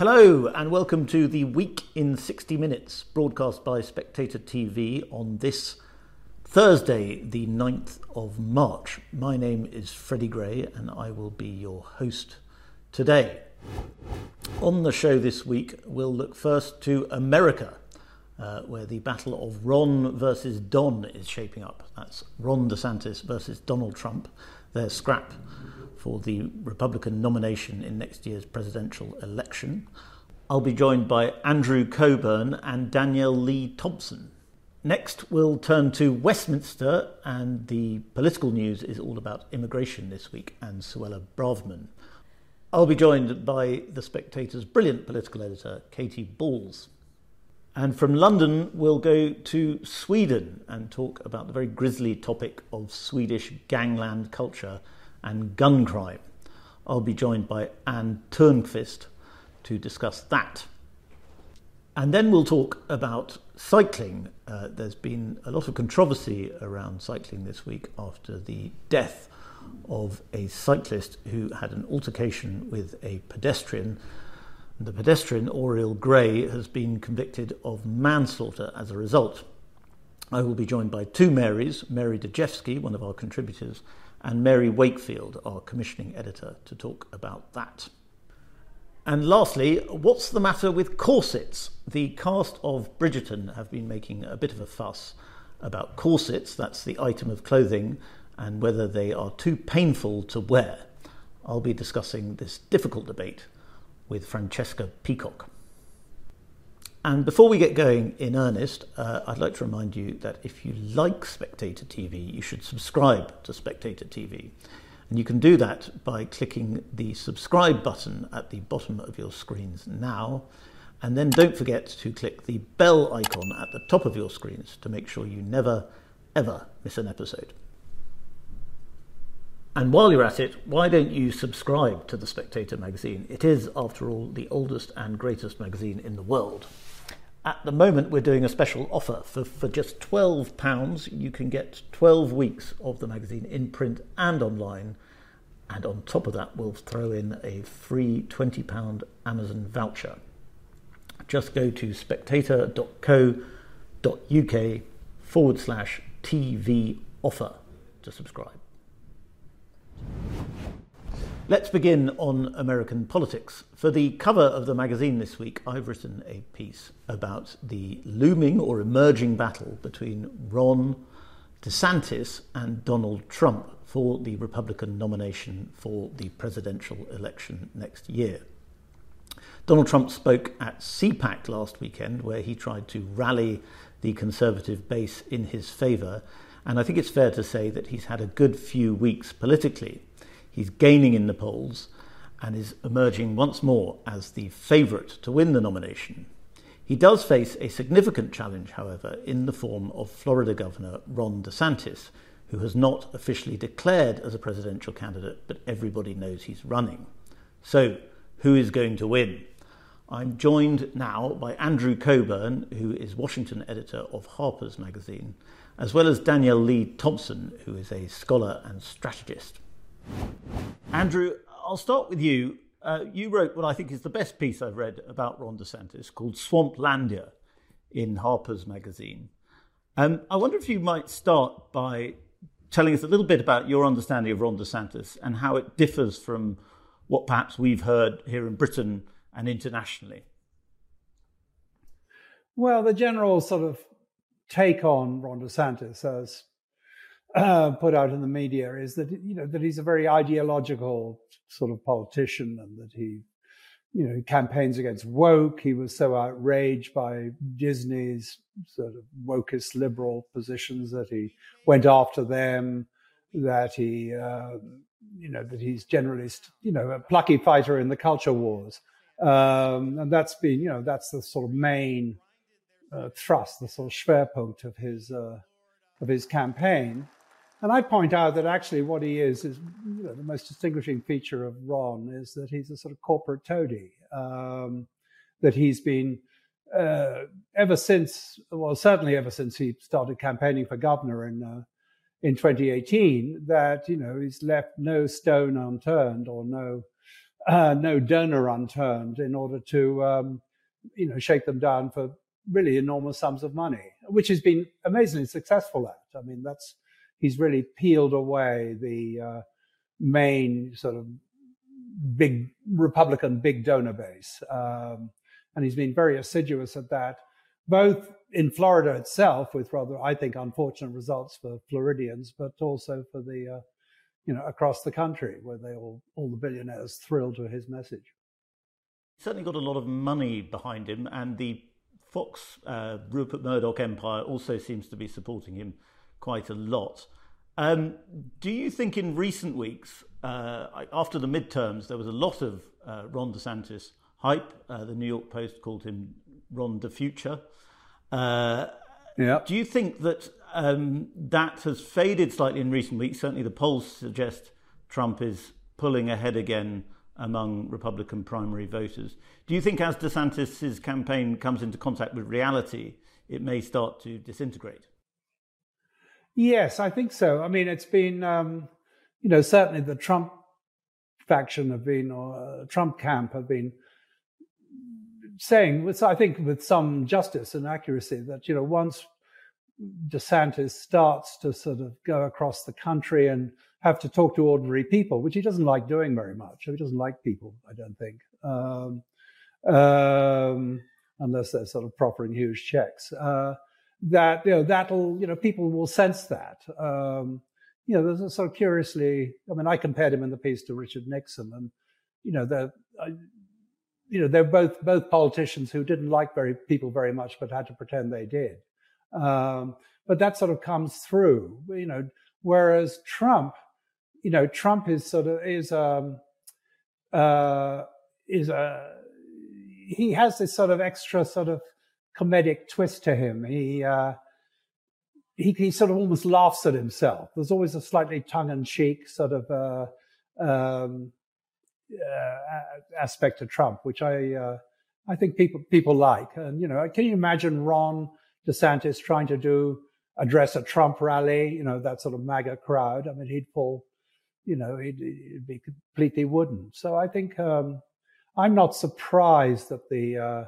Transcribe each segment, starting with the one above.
Hello, and welcome to the Week in 60 Minutes, broadcast by Spectator TV on this Thursday, the 9th of March. My name is Freddie Gray, and I will be your host today. On the show this week, we'll look first to America, uh, where the battle of Ron versus Don is shaping up. That's Ron DeSantis versus Donald Trump, their scrap for the Republican nomination in next year's presidential election. I'll be joined by Andrew Cockburn and Danielle Lee Thompson. Next, we'll turn to Westminster, and the political news is all about immigration this week and Suella Braverman. I'll be joined by The Spectator's brilliant political editor, Katy Balls. And from London, we'll go to Sweden and talk about the very grisly topic of Swedish gangland culture and gun crime. I'll be joined by Anne Turnquist to discuss that. And then we'll talk about cycling. Uh, there's been a lot of controversy around cycling this week after the death of a cyclist who had an altercation with a pedestrian. The pedestrian, Auriel Gray, has been convicted of manslaughter as a result. I will be joined by two Marys, Mary Dejevsky, one of our contributors, and Mary Wakefield, our commissioning editor, to talk about that. And lastly, what's the matter with corsets? The cast of Bridgerton have been making a bit of a fuss about corsets, that's the item of clothing, and whether they are too painful to wear. I'll be discussing this difficult debate with Francesca Peacock. And before we get going in earnest, uh, I'd like to remind you that if you like Spectator TV, you should subscribe to Spectator TV. And you can do that by clicking the subscribe button at the bottom of your screens now. And then don't forget to click the bell icon at the top of your screens to make sure you never, ever miss an episode. And while you're at it, why don't you subscribe to The Spectator magazine? It is, after all, the oldest and greatest magazine in the world. At the moment, we're doing a special offer. For, for just £12, you can get 12 weeks of the magazine in print and online. And on top of that, we'll throw in a free £20 Amazon voucher. Just go to spectator.co.uk forward slash TV offer to subscribe. Let's begin on American politics. For the cover of the magazine this week, I've written a piece about the looming or emerging battle between Ron DeSantis and Donald Trump for the Republican nomination for the presidential election next year. Donald Trump spoke at CPAC last weekend, where he tried to rally the conservative base in his favour, and I think it's fair to say that he's had a good few weeks politically. He's gaining in the polls and is emerging once more as the favourite to win the nomination. He does face a significant challenge, however, in the form of Florida Governor Ron DeSantis, who has not officially declared as a presidential candidate, but everybody knows he's running. So, who is going to win? I'm joined now by Andrew Cockburn, who is Washington editor of Harper's Magazine, as well as Danielle Lee Thompson, who is a scholar and strategist. Andrew, I'll start with you. Uh, you wrote what I think is the best piece I've read about Ron DeSantis called Swamplandia in Harper's Magazine. Um, I wonder if you might start by telling us a little bit about your understanding of Ron DeSantis and how it differs from what perhaps we've heard here in Britain and internationally. Well, the general sort of take on Ron DeSantis as put out in the media is that you know that he's a very ideological sort of politician and that he you know campaigns against woke. He was so outraged by disney's sort of wokest liberal positions that he went after them that he uh, you know that he's generally you know a plucky fighter in the culture wars. Um, and that's been you know that's the sort of main uh, thrust the sort of schwerpunkt of his uh, of his campaign and I point out that actually what he is is you know, the most distinguishing feature of Ron is that he's a sort of corporate toady. Um, that he's been uh, ever since, well, certainly ever since he started campaigning for governor in uh, in 2018, that you know he's left no stone unturned or no uh, no donor unturned in order to, um, you know, shake them down for really enormous sums of money, which has been amazingly successful at. I mean, that's he's really peeled away the uh, main sort of big Republican big donor base, um, and he's been very assiduous at that, both in Florida itself, with rather I think unfortunate results for Floridians, but also for the uh, you know across the country where they all all the billionaires thrilled to his message. Certainly got a lot of money behind him, and the Fox uh, Rupert Murdoch empire also seems to be supporting him quite a lot. Um, do you think in recent weeks, uh, after the midterms, there was a lot of uh, Ron DeSantis hype? Uh, the New York Post called him Ron the Future. Uh, yeah. Do you think that um, that has faded slightly in recent weeks? Certainly, the polls suggest Trump is pulling ahead again among Republican primary voters. Do you think as DeSantis' campaign comes into contact with reality, it may start to disintegrate? Yes, I think so. I mean, it's been, um, you know, certainly the Trump faction have been, or uh, Trump camp have been saying, I think with some justice and accuracy, that, you know, once DeSantis starts to sort of go across the country and have to talk to ordinary people, which he doesn't like doing very much. He doesn't like people, I don't think, um, um, unless they're sort of proffering huge checks. Uh, that you know that'll you know people will sense that. Um, you know, there's a sort of curiously. I mean, I compared him in the piece to Richard Nixon, and you know, they're you know they're both both politicians who didn't like very people very much, but had to pretend they did. Um, but that sort of comes through. You know, whereas Trump, you know, Trump is sort of is um uh is a he has this sort of extra sort of comedic twist to him. He, uh, he, he sort of almost laughs at himself. There's always a slightly tongue-in-cheek sort of uh, um, uh, aspect to Trump, which I uh, I think people people like. And you know, can you imagine Ron DeSantis trying to do address a Trump rally? You know, that sort of MAGA crowd. I mean, he'd fall. You know, he'd, he'd be completely wooden. So I think um, I'm not surprised that the uh,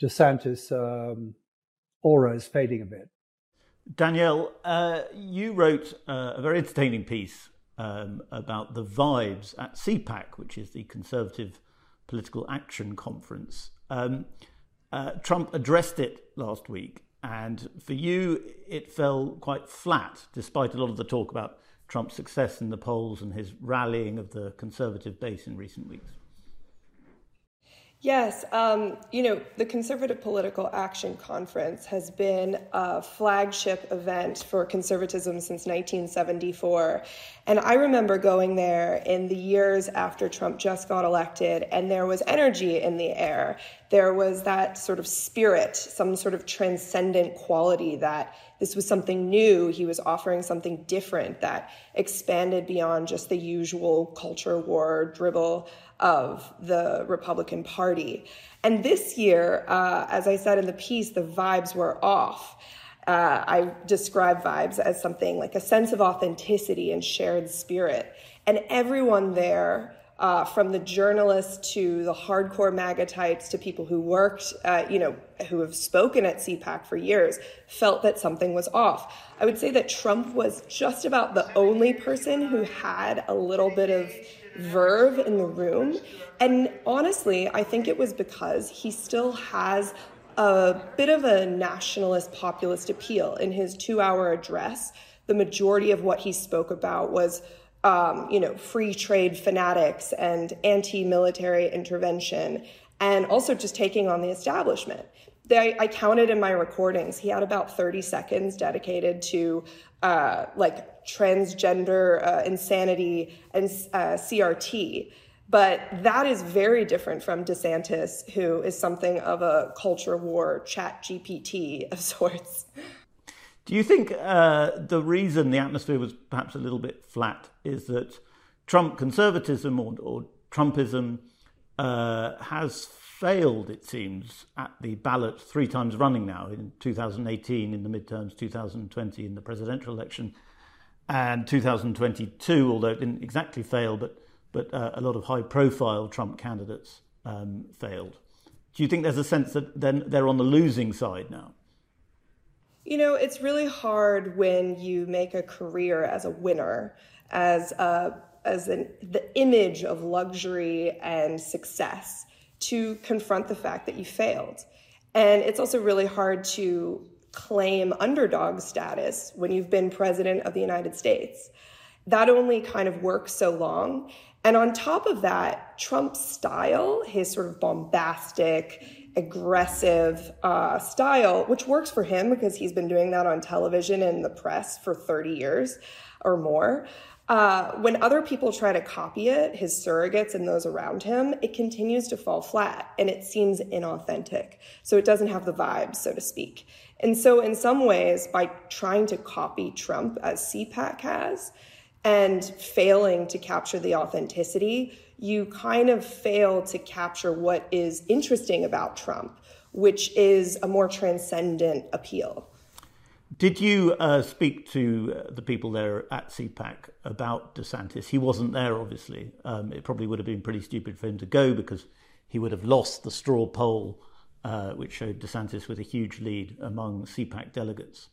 DeSantis um, aura is fading a bit. Danielle, uh, you wrote uh, a very entertaining piece um, about the vibes at CPAC, which is the Conservative Political Action Conference. Um, uh, Trump addressed it last week, and for you, it fell quite flat, despite a lot of the talk about Trump's success in the polls and his rallying of the conservative base in recent weeks. Yes, um, you know, the Conservative Political Action Conference has been a flagship event for conservatism since 1974. And I remember going there in the years after Trump just got elected, and there was energy in the air. There was that sort of spirit, some sort of transcendent quality that this was something new. He was offering something different that expanded beyond just the usual culture war dribble of the Republican Party. And this year, uh, as I said in the piece, the vibes were off. Uh, I describe vibes as something like a sense of authenticity and shared spirit. And everyone there, uh, from the journalists to the hardcore MAGA types to people who worked, uh, you know, who have spoken at CPAC for years, felt that something was off. I would say that Trump was just about the only person who had a little bit of verve in the room. And honestly, I think it was because he still has a bit of a nationalist populist appeal in his two hour address. The majority of what he spoke about was, um, you know, free trade fanatics and anti military intervention, and also just taking on the establishment. They, I counted in my recordings, he had about 30 seconds dedicated to uh, like transgender uh, insanity and uh, CRT. But that is very different from DeSantis, who is something of a culture war chat GPT of sorts. Do you think uh, the reason the atmosphere was perhaps a little bit flat is that Trump conservatism or, or Trumpism uh, has failed, it seems, at the ballot three times running now in 2018 in the midterms, 2020 in the presidential election, and 2022, although it didn't exactly fail, but but uh, a lot of high profile Trump candidates um, failed. Do you think there's a sense that then they're on the losing side now? You know, it's really hard when you make a career as a winner, as a, as an, the image of luxury and success, to confront the fact that you failed. And it's also really hard to claim underdog status when you've been president of the United States. That only kind of works so long. And on top of that, Trump's style, his sort of bombastic, aggressive uh, style, which works for him because he's been doing that on television and the press for 30 years or more. Uh, when other people try to copy it, his surrogates and those around him, it continues to fall flat and it seems inauthentic. So it doesn't have the vibe, so to speak. And so, in some ways, by trying to copy Trump as CPAC has, and failing to capture the authenticity, you kind of fail to capture what is interesting about Trump, which is a more transcendent appeal. Did you uh, speak to uh, the people there at CPAC about DeSantis? He wasn't there, obviously. Um, it probably would have been pretty stupid for him to go because he would have lost the straw poll, uh, which showed DeSantis with a huge lead among CPAC delegates.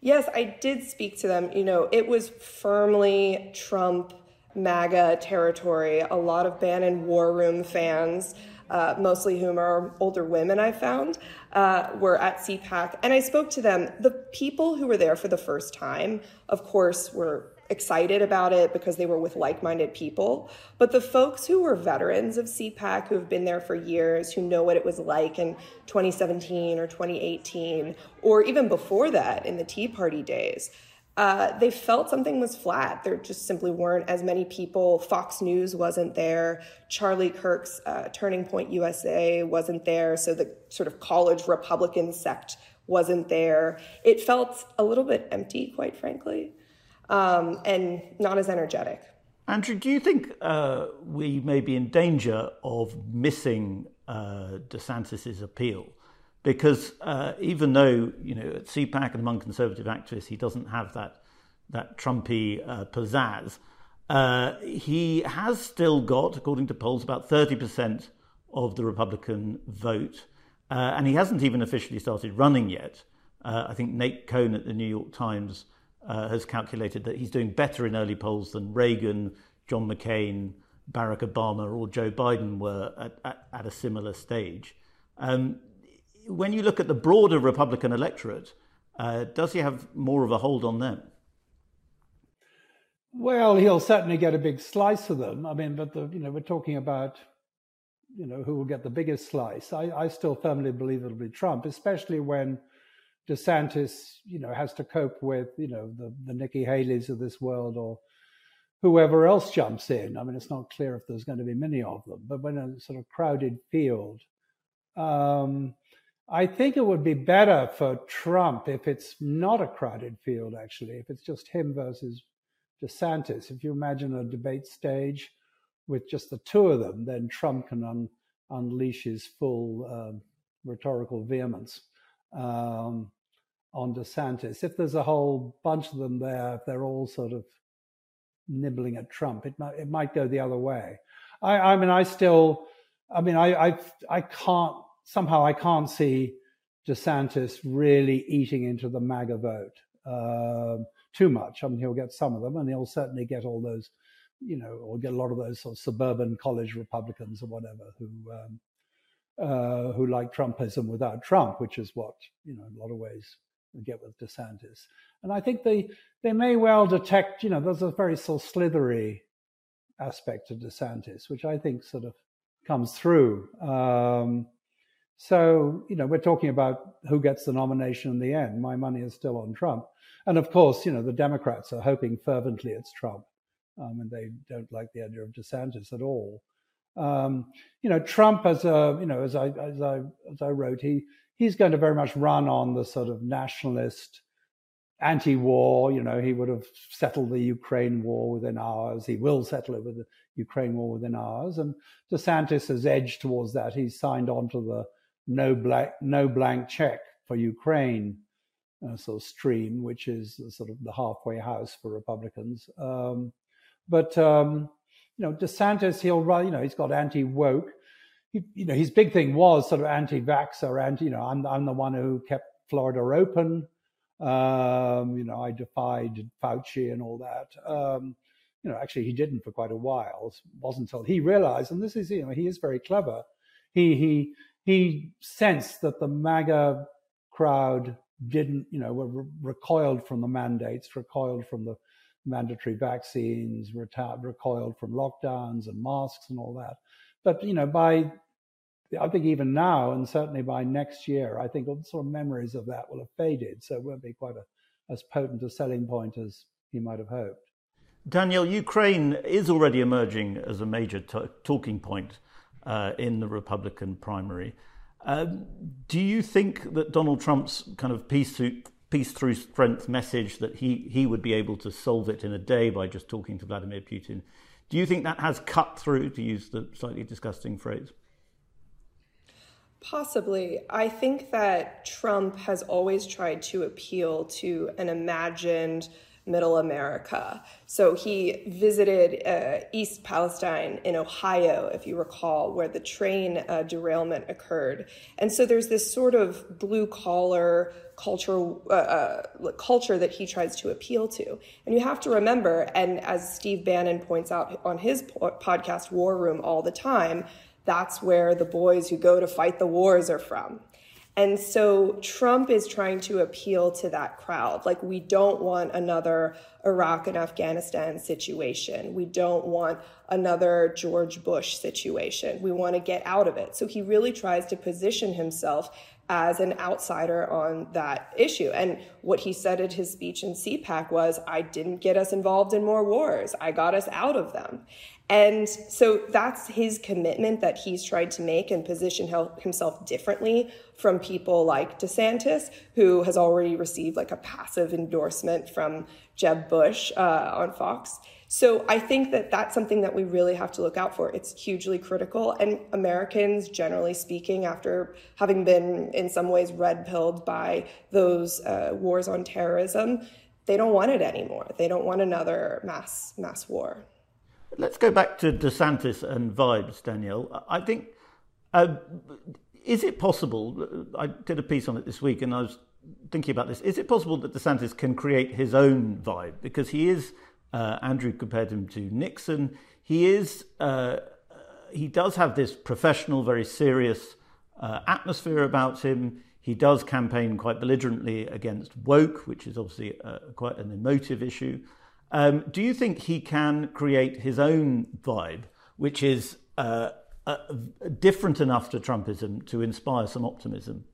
Yes, I did speak to them. You know, it was firmly Trump MAGA territory. A lot of Bannon War Room fans, uh, mostly whom are older women, I found, uh, were at CPAC. And I spoke to them. The people who were there for the first time, of course, were excited about it because they were with like minded people. But the folks who were veterans of CPAC, who have been there for years, who know what it was like in 2017 or 2018, or even before that in the Tea Party days, uh, they felt something was flat. There just simply weren't as many people. Fox News wasn't there. Charlie Kirk's uh, Turning Point USA wasn't there. So the sort of college Republican sect wasn't there. It felt a little bit empty, quite frankly um, and not as energetic. Andrew, do you think uh, we may be in danger of missing uh, DeSantis's appeal? Because uh, even though you know at CPAC and among conservative activists he doesn't have that that Trumpy uh, pizzazz, uh, he has still got, according to polls, about thirty percent of the Republican vote, uh, and he hasn't even officially started running yet. I think Nate Cohn at the New York Times uh, has calculated that he's doing better in early polls than Reagan, John McCain, Barack Obama, or Joe Biden were at, at, at a similar stage. Um, when you look at the broader Republican electorate, uh, does he have more of a hold on them? Well, he'll certainly get a big slice of them. I mean, but the, you know, we're talking about you know who will get the biggest slice. I, I still firmly believe it'll be Trump, especially when DeSantis, you know, has to cope with, you know, the, the Nikki Haley's of this world or whoever else jumps in. I mean, it's not clear if there's going to be many of them, but when a sort of crowded field, um, I think it would be better for Trump if it's not a crowded field, actually, if it's just him versus DeSantis. If you imagine a debate stage with just the two of them, then Trump can un- unleash his full um, rhetorical vehemence. Um, on DeSantis. If there's a whole bunch of them there, if they're all sort of nibbling at Trump, it might it might go the other way. I, I mean, I still, I mean, I, I I can't somehow I can't see DeSantis really eating into the MAGA vote um, too much. I mean, he'll get some of them, and he'll certainly get all those, you know, or get a lot of those sort of suburban college Republicans or whatever who. Um, uh, who like Trumpism without Trump, which is what you know in a lot of ways we get with DeSantis. And I think they they may well detect, you know, there's a very sort of slithery aspect to DeSantis, which I think sort of comes through. Um, so, you know, we're talking about who gets the nomination in the end. My money is still on Trump. And of course, you know, the Democrats are hoping fervently it's Trump. Um, and they don't like the idea of DeSantis at all. Um, you know, Trump, as a, you know, as I, as I, as I wrote, he, he's going to very much run on the sort of nationalist anti-war. You know, he would have settled the Ukraine war within hours. He will settle it with the Ukraine war within hours. And DeSantis has edged towards that. He's signed on to the no blank, no blank check for Ukraine uh, sort of stream, which is sort of the halfway house for Republicans. Um, but um, you know, DeSantis, he'll run, you know, he's got anti woke. you know, his big thing was sort of anti vaxxer, anti, you know, I'm, I'm the one who kept Florida open. Um, you know, I defied Fauci and all that. Um, you know, actually, he didn't for quite a while. It wasn't until he realized, and this is, you know, he is very clever. He he he sensed that the MAGA crowd didn't, you know, were re- recoiled from the mandates, recoiled from the mandatory vaccines, recoiled from lockdowns and masks and all that. But you know, by I think even now, and certainly by next year, I think all sort of memories of that will have faded. So it won't be quite a, as potent a selling point as he might have hoped. Danielle, Ukraine is already emerging as a major t- talking point uh, in the Republican primary. Um, do you think that Donald Trump's kind of peace through, peace through strength message that he, he would be able to solve it in a day by just talking to Vladimir Putin, do you think that has cut through, to use the slightly disgusting phrase? Possibly. I think that Trump has always tried to appeal to an imagined middle America. So he visited uh, East Palestine in Ohio, if you recall, where the train uh, derailment occurred. And so there's this sort of blue collar culture uh, uh culture that he tries to appeal to. And you have to remember, and as Steve Bannon points out on his podcast War Room all the time, that's where the boys who go to fight the wars are from. And so Trump is trying to appeal to that crowd. Like, we don't want another Iraq and Afghanistan situation. We don't want another George Bush situation. We want to get out of it. So he really tries to position himself as an outsider on that issue. And what he said at his speech in CPAC was, I didn't get us involved in more wars. I got us out of them. And so that's his commitment that he's tried to make and position himself differently from people like DeSantis, who has already received like a passive endorsement from Jeb Bush uh, on Fox. So I think that that's something that we really have to look out for. It's hugely critical. And Americans, generally speaking, after having been in some ways red pilled by those uh, wars on terrorism, they don't want it anymore. They don't want another mass mass war. Let's go back to DeSantis and vibes, Danielle. I think, uh, is it possible? I did a piece on it this week and I was thinking about this. Is it possible that DeSantis can create his own vibe? Because he is, uh, Andrew compared him to Nixon. He is, uh, he does have this professional, very serious uh, atmosphere about him. He does campaign quite belligerently against woke, which is obviously uh, quite an emotive issue. Um, do you think he can create his own vibe, which is uh, uh, different enough to Trumpism to inspire some optimism?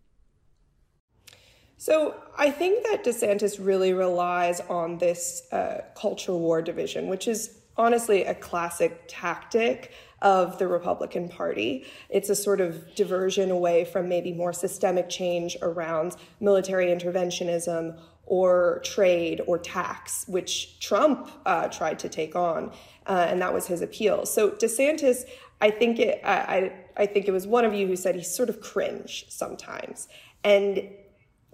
So I think that DeSantis really relies on this uh, culture war division, which is honestly a classic tactic of the Republican Party. It's a sort of diversion away from maybe more systemic change around military interventionism or trade or tax, which Trump uh, tried to take on, uh, and that was his appeal. So DeSantis, I think it, I, I think it was one of you who said he sort of cringe sometimes, and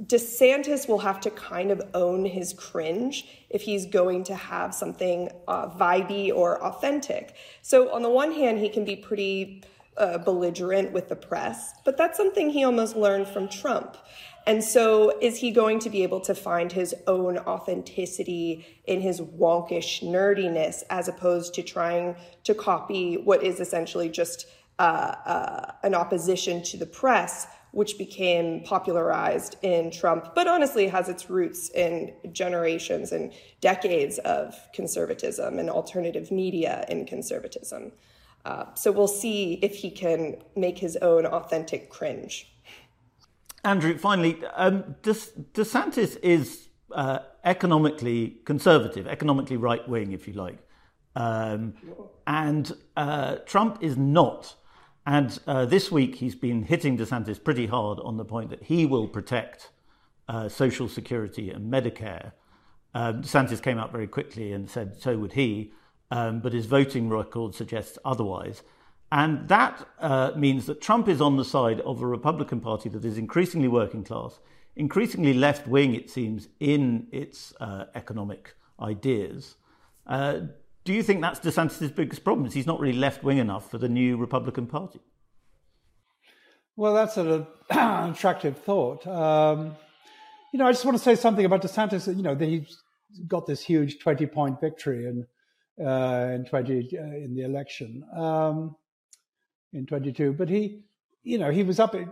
DeSantis will have to kind of own his cringe if he's going to have something uh, vibey or authentic. So on the one hand, he can be pretty uh, belligerent with the press, but that's something he almost learned from Trump. And so, is he going to be able to find his own authenticity in his wonkish nerdiness as opposed to trying to copy what is essentially just uh, uh, an opposition to the press, which became popularized in Trump, but honestly has its roots in generations and decades of conservatism and alternative media in conservatism. Uh, so, we'll see if he can make his own authentic cringe. Andrew, finally, um, DeSantis is uh, economically conservative, economically right wing, if you like. Um, and uh, Trump is not. And uh, this week he's been hitting DeSantis pretty hard on the point that he will protect uh, Social Security and Medicare. Um, DeSantis came out very quickly and said so would he, um, but his voting record suggests otherwise. And that uh, means that Trump is on the side of a Republican Party that is increasingly working class, increasingly left wing, it seems, in its uh, economic ideas. Uh, Do you think that's DeSantis' biggest problem? Is he's not really left wing enough for the new Republican Party? Well, that's an attractive thought. Um, you know, I just want to say something about DeSantis. You know, he's got this huge twenty-point victory in uh, in twenty uh, in the election um, in twenty-two, but he, you know, he was up. It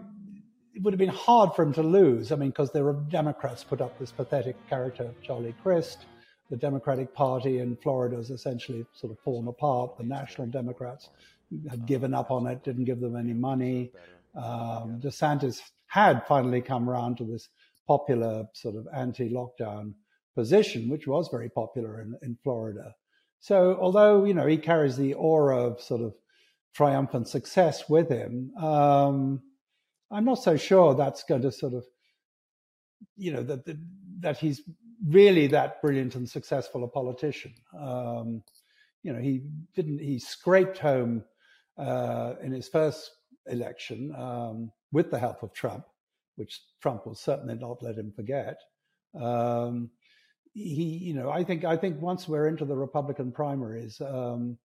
would have been hard for him to lose. I mean, because the Democrats put up this pathetic character, Charlie Crist. The Democratic Party in Florida has essentially sort of fallen apart. The National Democrats had given up on it, didn't give them any money. Um, DeSantis had finally come around to this popular sort of anti-lockdown position, which was very popular in, in Florida. So although, you know, he carries the aura of sort of triumphant success with him, um, I'm not so sure that's going to sort of, you know, that, that, he's really that brilliant and successful a politician. Um, you know, he didn't, he scraped home uh, in his first election um, with the help of Trump, which Trump will certainly not let him forget. Um, he, you know, I think I think once we're into the Republican primaries, um,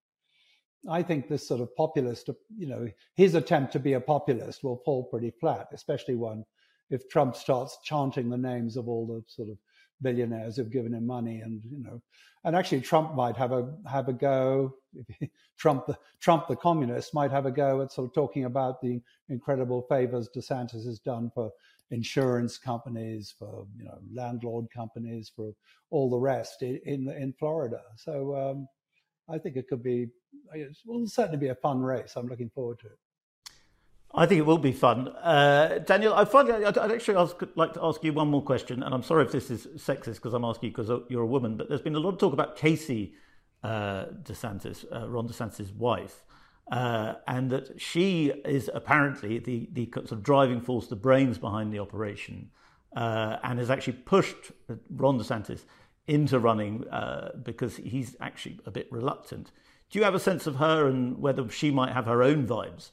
I think this sort of populist, you know, his attempt to be a populist will fall pretty flat, especially one if Trump starts chanting the names of all the sort of billionaires who've given him money, and you know, and actually Trump might have a have a go. Trump, the Trump, the communist, might have a go at sort of talking about the incredible favors DeSantis has done for insurance companies, for you know, landlord companies, for all the rest in in, in Florida. So um, I think it could be. It will certainly be a fun race. I'm looking forward to it. I think it will be fun. Uh, Danielle, I find I'd actually ask, like to ask you one more question, and I'm sorry if this is sexist because I'm asking you because you're a woman, but there's been a lot of talk about Casey uh, DeSantis, uh, Ron DeSantis' wife, uh, and that she is apparently the, the sort of driving force, the brains behind the operation, uh, and has actually pushed Ron DeSantis into running uh, because he's actually a bit reluctant. Do you have a sense of her and whether she might have her own vibes?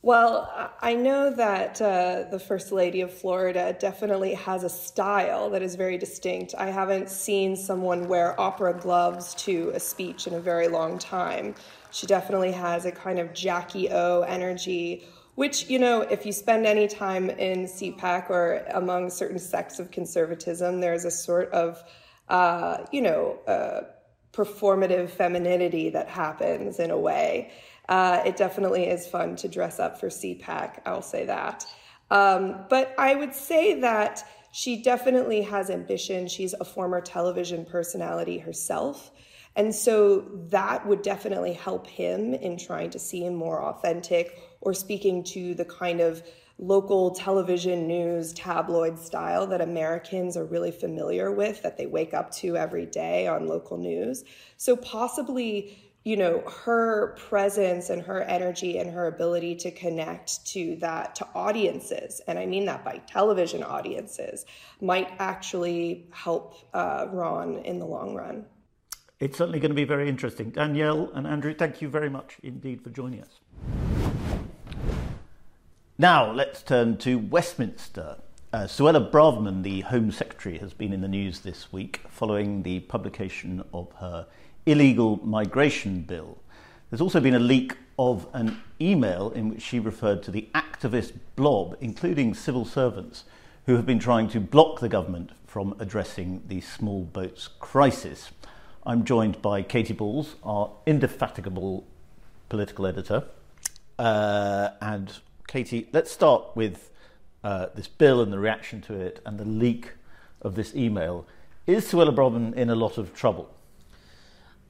Well, I know that uh, the First Lady of Florida definitely has a style that is very distinct. I haven't seen someone wear opera gloves to a speech in a very long time. She definitely has a kind of Jackie O energy, which, you know, if you spend any time in CPAC or among certain sects of conservatism, there's a sort of, uh, you know, uh, performative femininity that happens in a way. Uh, it definitely is fun to dress up for CPAC, I'll say that. Um, but I would say that she definitely has ambition. She's a former television personality herself. And so that would definitely help him in trying to seem more authentic or speaking to the kind of local television news tabloid style that Americans are really familiar with, that they wake up to every day on local news. So possibly you know her presence and her energy and her ability to connect to that to audiences and i mean that by television audiences might actually help uh, ron in the long run it's certainly going to be very interesting danielle and andrew thank you very much indeed for joining us now let's turn to westminster uh, Suella Braverman, the Home Secretary, has been in the news this week following the publication of her illegal migration bill. There's also been a leak of an email in which she referred to the activist blob, including civil servants, who have been trying to block the government from addressing the small boats crisis. I'm joined by Katy Balls, our indefatigable political editor. Uh, and Katy, let's start with uh, this bill and the reaction to it and the leak of this email. Is Suella Braverman in a lot of trouble?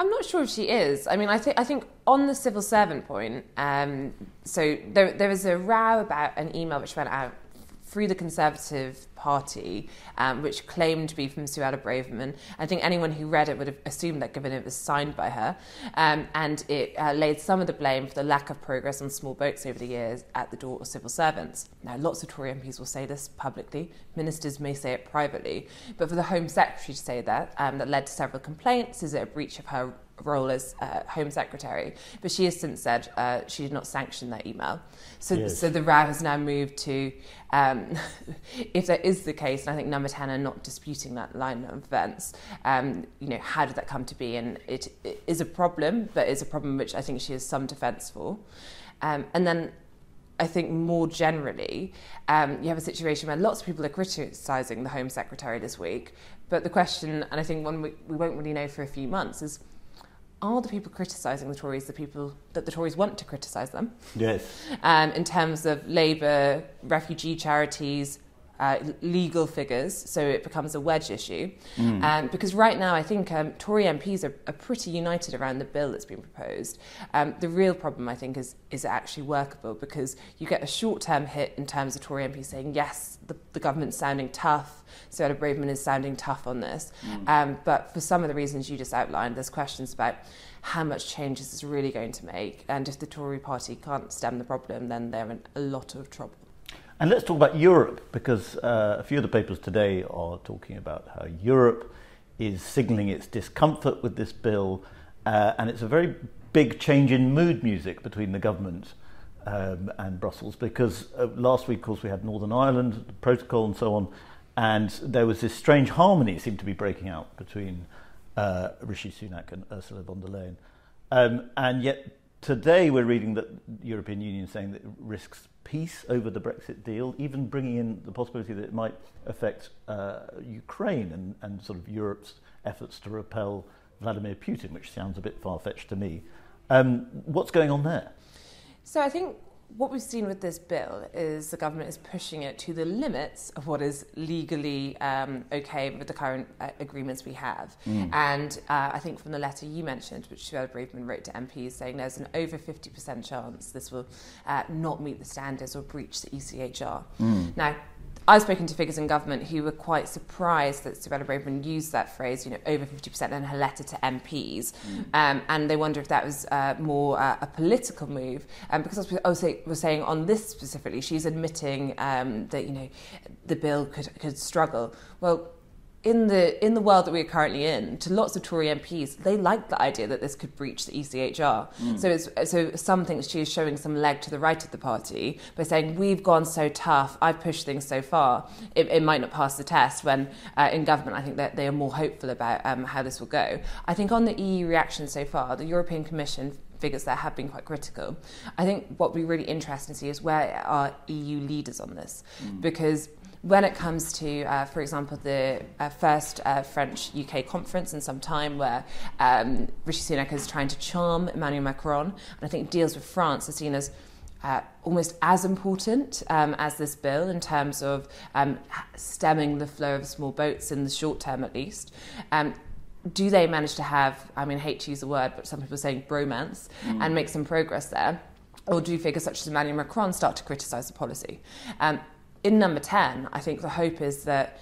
I'm not sure if she is. I mean, I think I think on the civil servant point, um, so there there was a row about an email which went out through the Conservative Party, um, which claimed to be from Suella Braverman. I think anyone who read it would have assumed that given it was signed by her. Um, and it uh, laid some of the blame for the lack of progress on small boats over the years at the door of civil servants. Now, lots of Tory MPs will say this publicly, ministers may say it privately, but for the Home Secretary to say that, um, that led to several complaints, is it a breach of her role as uh, Home Secretary, but she has since said uh, she did not sanction that email. So, Yes. so the row has now moved to um, if that is the case, and I think Number Ten are not disputing that line of events. Um, you know, how did that come to be? And it, it is a problem, but it's a problem which I think she has some defence for. Um, and then I think more generally, um, you have a situation where lots of people are criticising the Home Secretary this week. But the question, and I think one we, we won't really know for a few months, is are the people criticising the Tories the people that the Tories want to criticise them? Yes. um, in terms of labour, refugee charities, uh, legal figures, so it becomes a wedge issue. Um, because right now, I think um, Tory MPs are, are pretty united around the bill that's been proposed. Um, the real problem, I think, is is it actually workable? Because you get a short term hit in terms of Tory MPs saying yes, the, the government's sounding tough. Suella Braverman is sounding tough on this. Um, but for some of the reasons you just outlined, there's questions about how much change this is really going to make. And if the Tory party can't stem the problem, then they're in a lot of trouble. And let's talk about Europe because uh, a few of the papers today are talking about how Europe is signalling its discomfort with this bill, uh, and it's a very big change in mood music between the government um, and Brussels because uh, last week, of course, we had Northern Ireland, the protocol, and so on, and there was this strange harmony seemed to be breaking out between uh, Rishi Sunak and Ursula von der Leyen. Um, and yet today we're reading that the European Union is saying that it risks peace over the Brexit deal, even bringing in the possibility that it might affect uh, Ukraine and, and sort of Europe's efforts to repel Vladimir Putin, which sounds a bit far fetched to me. Um, what's going on there? So I think what we've seen with this bill is the government is pushing it to the limits of what is legally um, okay with the current uh, agreements we have. And uh, I think from the letter you mentioned, which Suella Braverman wrote to MPs, saying there's an over 50% chance this will uh, not meet the standards or breach the ECHR. Now, I've spoken to figures in government who were quite surprised that Suella Braverman used that phrase, you know, over 50% in her letter to MPs. Mm. Um, and they wonder if that was uh, more uh, a political move. Um, because as we also were saying on this specifically, she's admitting um, that, you know, the bill could, could struggle. Well, in the in the world that we're currently in, to lots of Tory MPs, they like the idea that this could breach the ECHR. So it's, so some think she is showing some leg to the right of the party by saying we've gone so tough, I've pushed things so far, it, it might not pass the test. When uh, in government, I think that they are more hopeful about um, how this will go. I think on the EU reaction so far, the European Commission figures there have been quite critical. I think what would be really interesting to see is where are EU leaders on this, because when it comes to, uh, for example, the uh, first uh, French UK conference in some time where um, Rishi Sunak is trying to charm Emmanuel Macron, and I think deals with France are seen as uh, almost as important um, as this bill in terms of um, stemming the flow of small boats in the short term at least. Do they manage to have, I mean, I hate to use the word, but some people are saying bromance and make some progress there? Or do figures such as Emmanuel Macron start to criticise the policy? Um, in number 10, I think the hope is that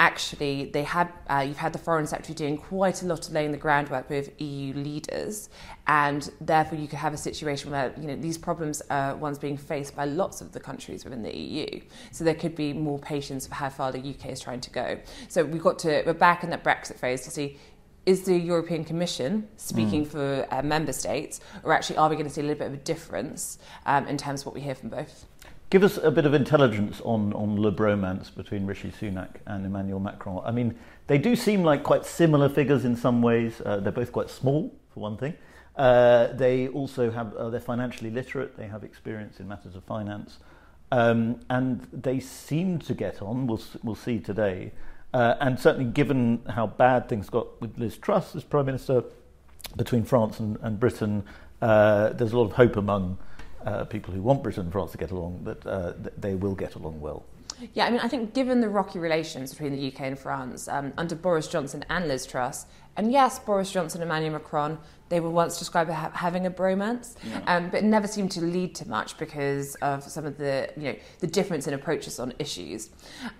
actually they had uh, you've had the foreign secretary doing quite a lot of laying the groundwork with EU leaders. And therefore you could have a situation where you know these problems are ones being faced by lots of the countries within the EU so there could be more patience for how far the UK is trying to go. So we've got to we're back in that Brexit phase to see is the European Commission speaking for uh, member states or actually are we going to see a little bit of a difference um, in terms of what we hear from both Give us a bit of intelligence on, on le bromance between Rishi Sunak and Emmanuel Macron. I mean, they do seem like quite similar figures in some ways. Uh, they're both quite small, for one thing. Uh, they also have, uh, they're financially literate, they have experience in matters of finance. Um, and they seem to get on, we'll, we'll see today. Uh, and certainly, given how bad things got with Liz Truss as Prime Minister between France and, and Britain, uh, there's a lot of hope among uh, people who want Britain and France to get along that uh, th- they will get along well. Yeah, I mean, I think given the rocky relations between the UK and France um, under Boris Johnson and Liz Truss, and yes, Boris Johnson and Emmanuel Macron, they were once described as ha- having a bromance, um, but it never seemed to lead to much because of some of the, you know, the difference in approaches on issues.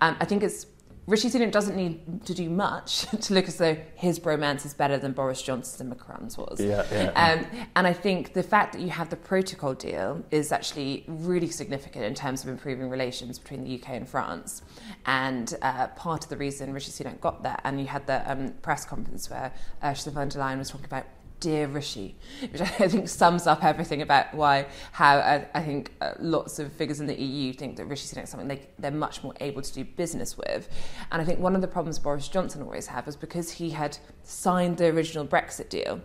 Um, I think it's Rishi Sunak doesn't need to do much to look as though his bromance is better than Boris Johnson's and Macron's was. Yeah, yeah. Um, and I think the fact that you have the protocol deal is actually really significant in terms of improving relations between the UK and France. And uh, part of the reason Rishi Sunak got that, and you had the um, press conference where Ursula von der Leyen was talking about dear Rishi, which I think sums up everything about why, how uh, I think uh, lots of figures in the EU think that Rishi is something they, they're much more able to do business with. And I think one of the problems Boris Johnson always had was because he had signed the original Brexit deal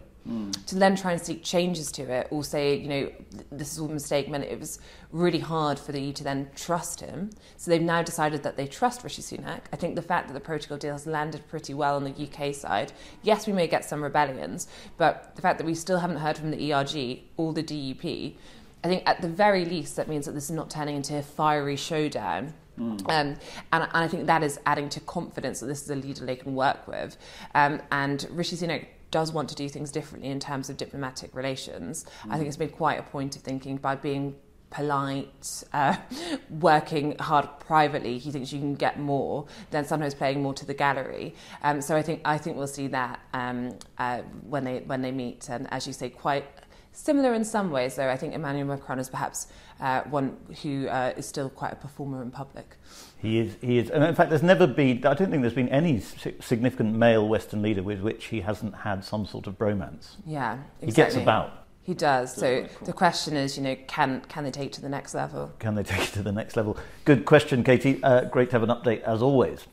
to then try and seek changes to it or say, you know, this is all a mistake meant it was really hard for the EU to then trust him. So they've now decided that they trust Rishi Sunak. I think the fact that the protocol deal has landed pretty well on the UK side, yes, we may get some rebellions, but the fact that we still haven't heard from the ERG or the DUP, I think at the very least that means that this is not turning into a fiery showdown. Mm. Um, and, and, I think that is adding to confidence that this is a leader they can work with. Um, and Rishi Sunak does want to do things differently in terms of diplomatic relations. Mm. I think it's been quite a point of thinking by being polite, uh, working hard privately, he thinks you can get more than sometimes playing more to the gallery. Um, so I think I think we'll see that um, uh, when they when they meet, and as you say, quite similar in some ways. Though I think Emmanuel Macron is perhaps uh, one who uh, is still quite a performer in public. He is. He is. And in fact, there's never been. I don't think there's been any significant male Western leader with which he hasn't had some sort of bromance. Yeah, exactly. He gets about. He does. So the question is, you know, can can they take it to the next level? Can they take it to the next level? Good question, Katy. Uh, great to have an update as always.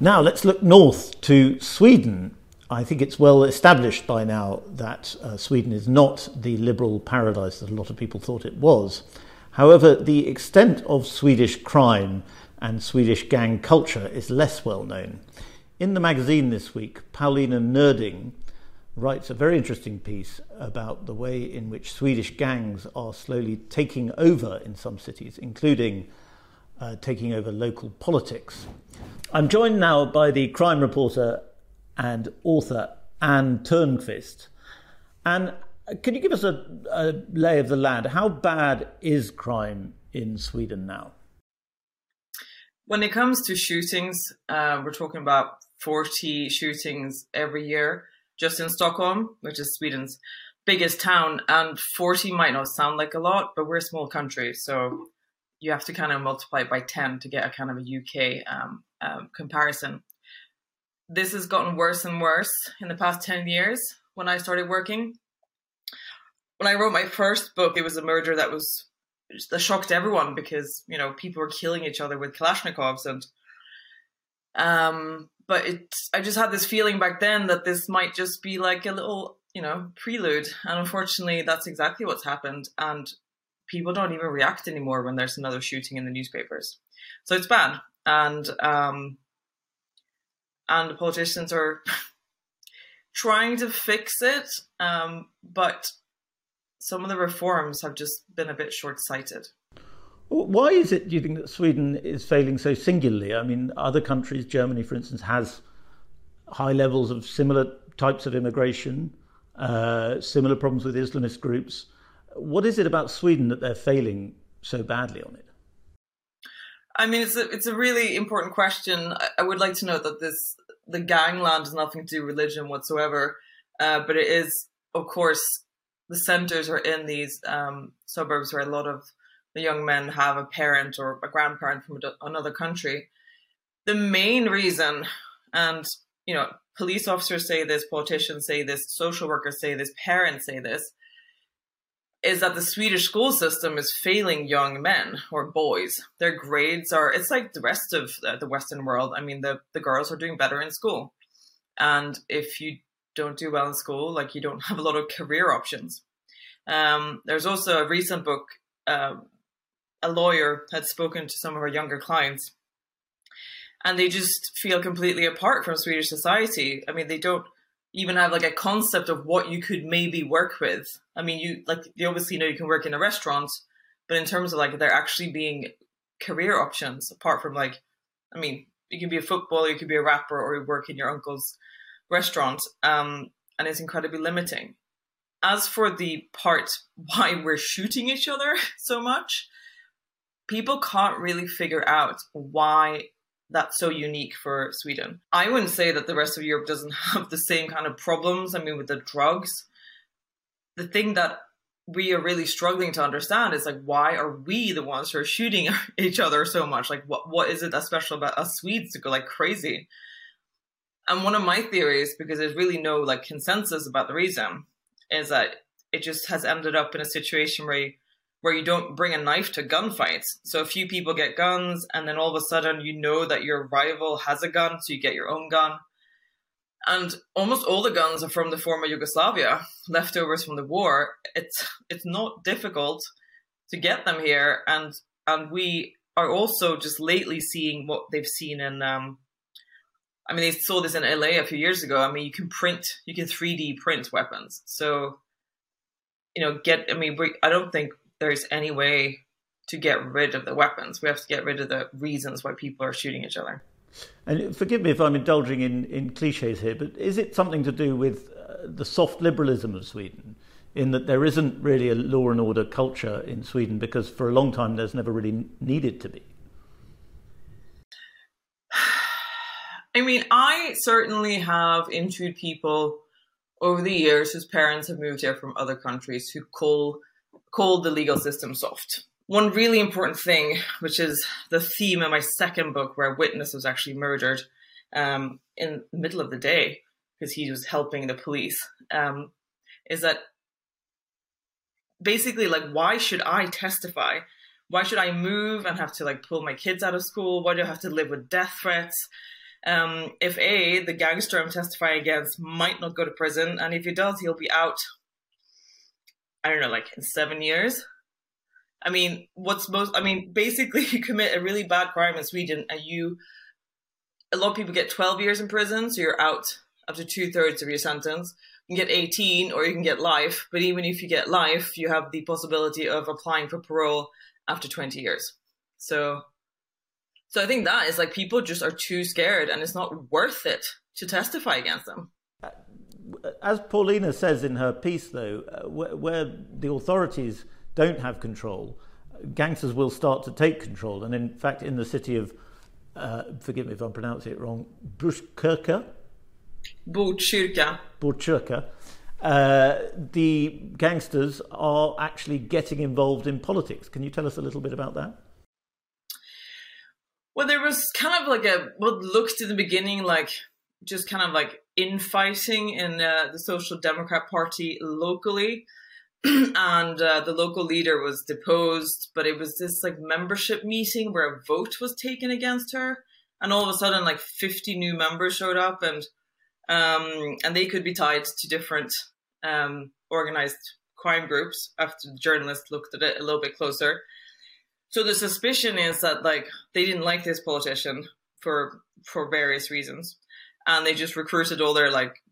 Now let's look north to Sweden. I think it's well established by now that uh, Sweden is not the liberal paradise that a lot of people thought it was. However, the extent of Swedish crime and Swedish gang culture is less well known. In the magazine this week, Paulina Neuding writes a very interesting piece about the way in which Swedish gangs are slowly taking over in some cities, including uh, taking over local politics. I'm joined now by the crime reporter and author Anne Törnqvist. And can you give us a, a lay of the land? How bad is crime in Sweden now? When it comes to shootings, uh, we're talking about 40 shootings every year just in Stockholm, which is Sweden's biggest town. And 40 might not sound like a lot, but we're a small country. So you have to kind of multiply it by 10 to get a kind of a UK um, um, comparison. This has gotten worse and worse in the past 10 years when I started working when I wrote my first book, it was a murder that was that shocked everyone because you know people were killing each other with Kalashnikovs and um but it I just had this feeling back then that this might just be like a little you know prelude. And unfortunately that's exactly what's happened. And people don't even react anymore when there's another shooting in the newspapers. So it's bad. And um and the politicians are trying to fix it. Um but some of the reforms have just been a bit short sighted. Why is it, do you think, that Sweden is failing so singularly? I mean, other countries, Germany, for instance, has high levels of similar types of immigration, uh, similar problems with Islamist groups. What is it about Sweden that they're failing so badly on it? I mean, it's a it's a really important question. I, would like to note that this the gangland has nothing to do with religion whatsoever, uh, but it is, of course, the centers are in these um, suburbs where a lot of the young men have a parent or a grandparent from another country. The main reason, and you know, police officers say this, politicians say this, social workers say this, parents say this, is that the Swedish school system is failing young men or boys. Their grades are, it's like the rest of the Western world. I mean, the, the girls are doing better in school. And if you don't do well in school, like you don't have a lot of career options. Um, there's also a recent book. Uh, a lawyer had spoken to some of her younger clients, and they just feel completely apart from Swedish society. I mean, they don't even have like a concept of what you could maybe work with. I mean, you like you obviously know you can work in a restaurant, but in terms of like there actually being career options apart from like, I mean, you can be a footballer, you could be a rapper, or you work in your uncle's restaurant, um, and it's incredibly limiting. As for the part why we're shooting each other so much, people can't really figure out why that's so unique for Sweden. I wouldn't say that the rest of Europe doesn't have the same kind of problems. I mean, with the drugs, the thing that we are really struggling to understand is like why are we the ones who are shooting each other so much? Like what what is it that's special about us Swedes to go like crazy? And one of my theories, because there's really no like consensus about the reason, is that it just has ended up in a situation where you, where you don't bring a knife to gunfights. So a few people get guns, and then all of a sudden you know that your rival has a gun, so you get your own gun. And almost all the guns are from the former Yugoslavia, leftovers from the war. It's it's not difficult to get them here, and and we are also just lately seeing what they've seen in. Um, I mean, they saw this in LA a few years ago. I mean, you can print, you can 3D print weapons. So, you know, get. I mean, we, I don't think there's any way to get rid of the weapons. We have to get rid of the reasons why people are shooting each other. And forgive me if I'm indulging in, in cliches here, but is it something to do with uh, the soft liberalism of Sweden, in that there isn't really a law and order culture in Sweden because for a long time there's never really needed to be? I mean, I certainly have interviewed people over the years whose parents have moved here from other countries who call called the legal system soft. One really important thing, which is the theme of my second book, where a witness was actually murdered um, in the middle of the day because he was helping the police, um, is that basically like, why should I testify? Why should I move and have to like pull my kids out of school? Why do I have to live with death threats? Um, if A, the gangster I'm testifying against might not go to prison, and if he does, he'll be out I don't know, like in seven years. I mean, what's most, I mean, basically, you commit a really bad crime in Sweden and you, a lot of people get 12 years in prison, so you're out up to two thirds of your sentence. You can get 18 or you can get life, but even if you get life, you have the possibility of applying for parole after 20 years. So, so I think that is like people just are too scared and it's not worth it to testify against them as Paulina says in her piece, though, uh, where, where, the authorities don't have control, gangsters will start to take control. And in fact, in the city of, uh, forgive me if I'm pronouncing it wrong, Bushkirka? Botkyrka. Botkyrka. Uh, the gangsters are actually getting involved in politics. Can you tell us a little bit about that? Well, there was kind of like a what looked in the beginning like just kind of like infighting in uh, the Social Democrat Party locally. and uh, the local leader was deposed, but it was this like membership meeting where a vote was taken against her, and all of a sudden, like fifty new members showed up, and um, and they could be tied to different um, organized crime groups. After the journalists looked at it a little bit closer, so the suspicion is that like they didn't like this politician for for various reasons, and they just recruited all their like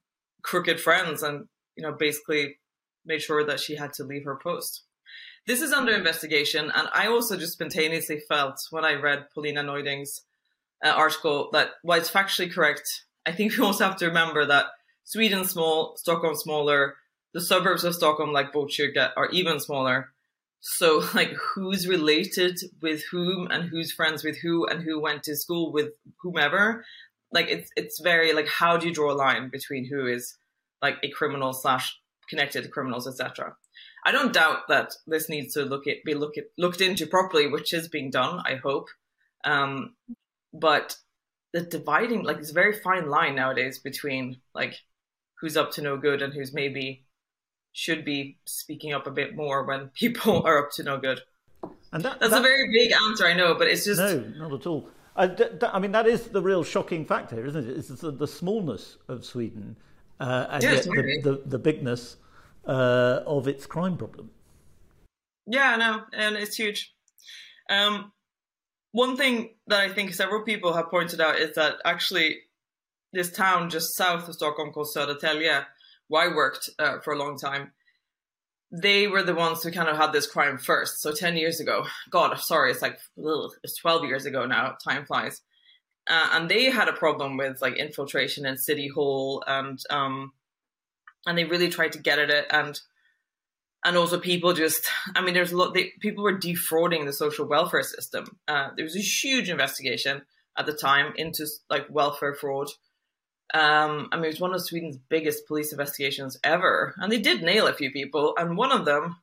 crooked friends and you know basically made sure that she had to leave her post. This is under investigation, and I also just spontaneously felt when I read Paulina Neuding's uh, article that while it's factually correct, I think we also have to remember that Sweden's small, Stockholm smaller, the suburbs of Stockholm like Botkyrka are even smaller. So like who's related with whom and who's friends with who and who went to school with whomever? Like it's it's very like how do you draw a line between who is like a criminal slash connected to criminals etc i don't doubt that this needs to look at be look looked into properly which is being done i hope. Um but the dividing like it's a very fine line nowadays between like who's up to no good and who's maybe should be speaking up a bit more when people are up to no good and that, that's that, a very big answer i know but it's just no not at all I, mean, that is the real shocking factor, isn't it? It's the, the smallness of Sweden uh, and yes, yet the, the, the, bigness uh, of its crime problem. Yeah, no, and it's huge. Um, one thing that I think several people have pointed out is that actually this town just south of Stockholm called Södertälje, I worked uh, for a long time, they were the ones who kind of had this crime first. So 10 years ago, God, sorry, it's like, ugh, it's 12 years ago now, time flies. Uh, and they had a problem with like infiltration in City Hall and, um, and they really tried to get at it. And, and also people just, I mean, there's a lot, they, people were defrauding the social welfare system. Uh, there was a huge investigation at the time into like welfare fraud. Um, I mean, it was one of Sweden's biggest police investigations ever, and they did nail a few people, and one of them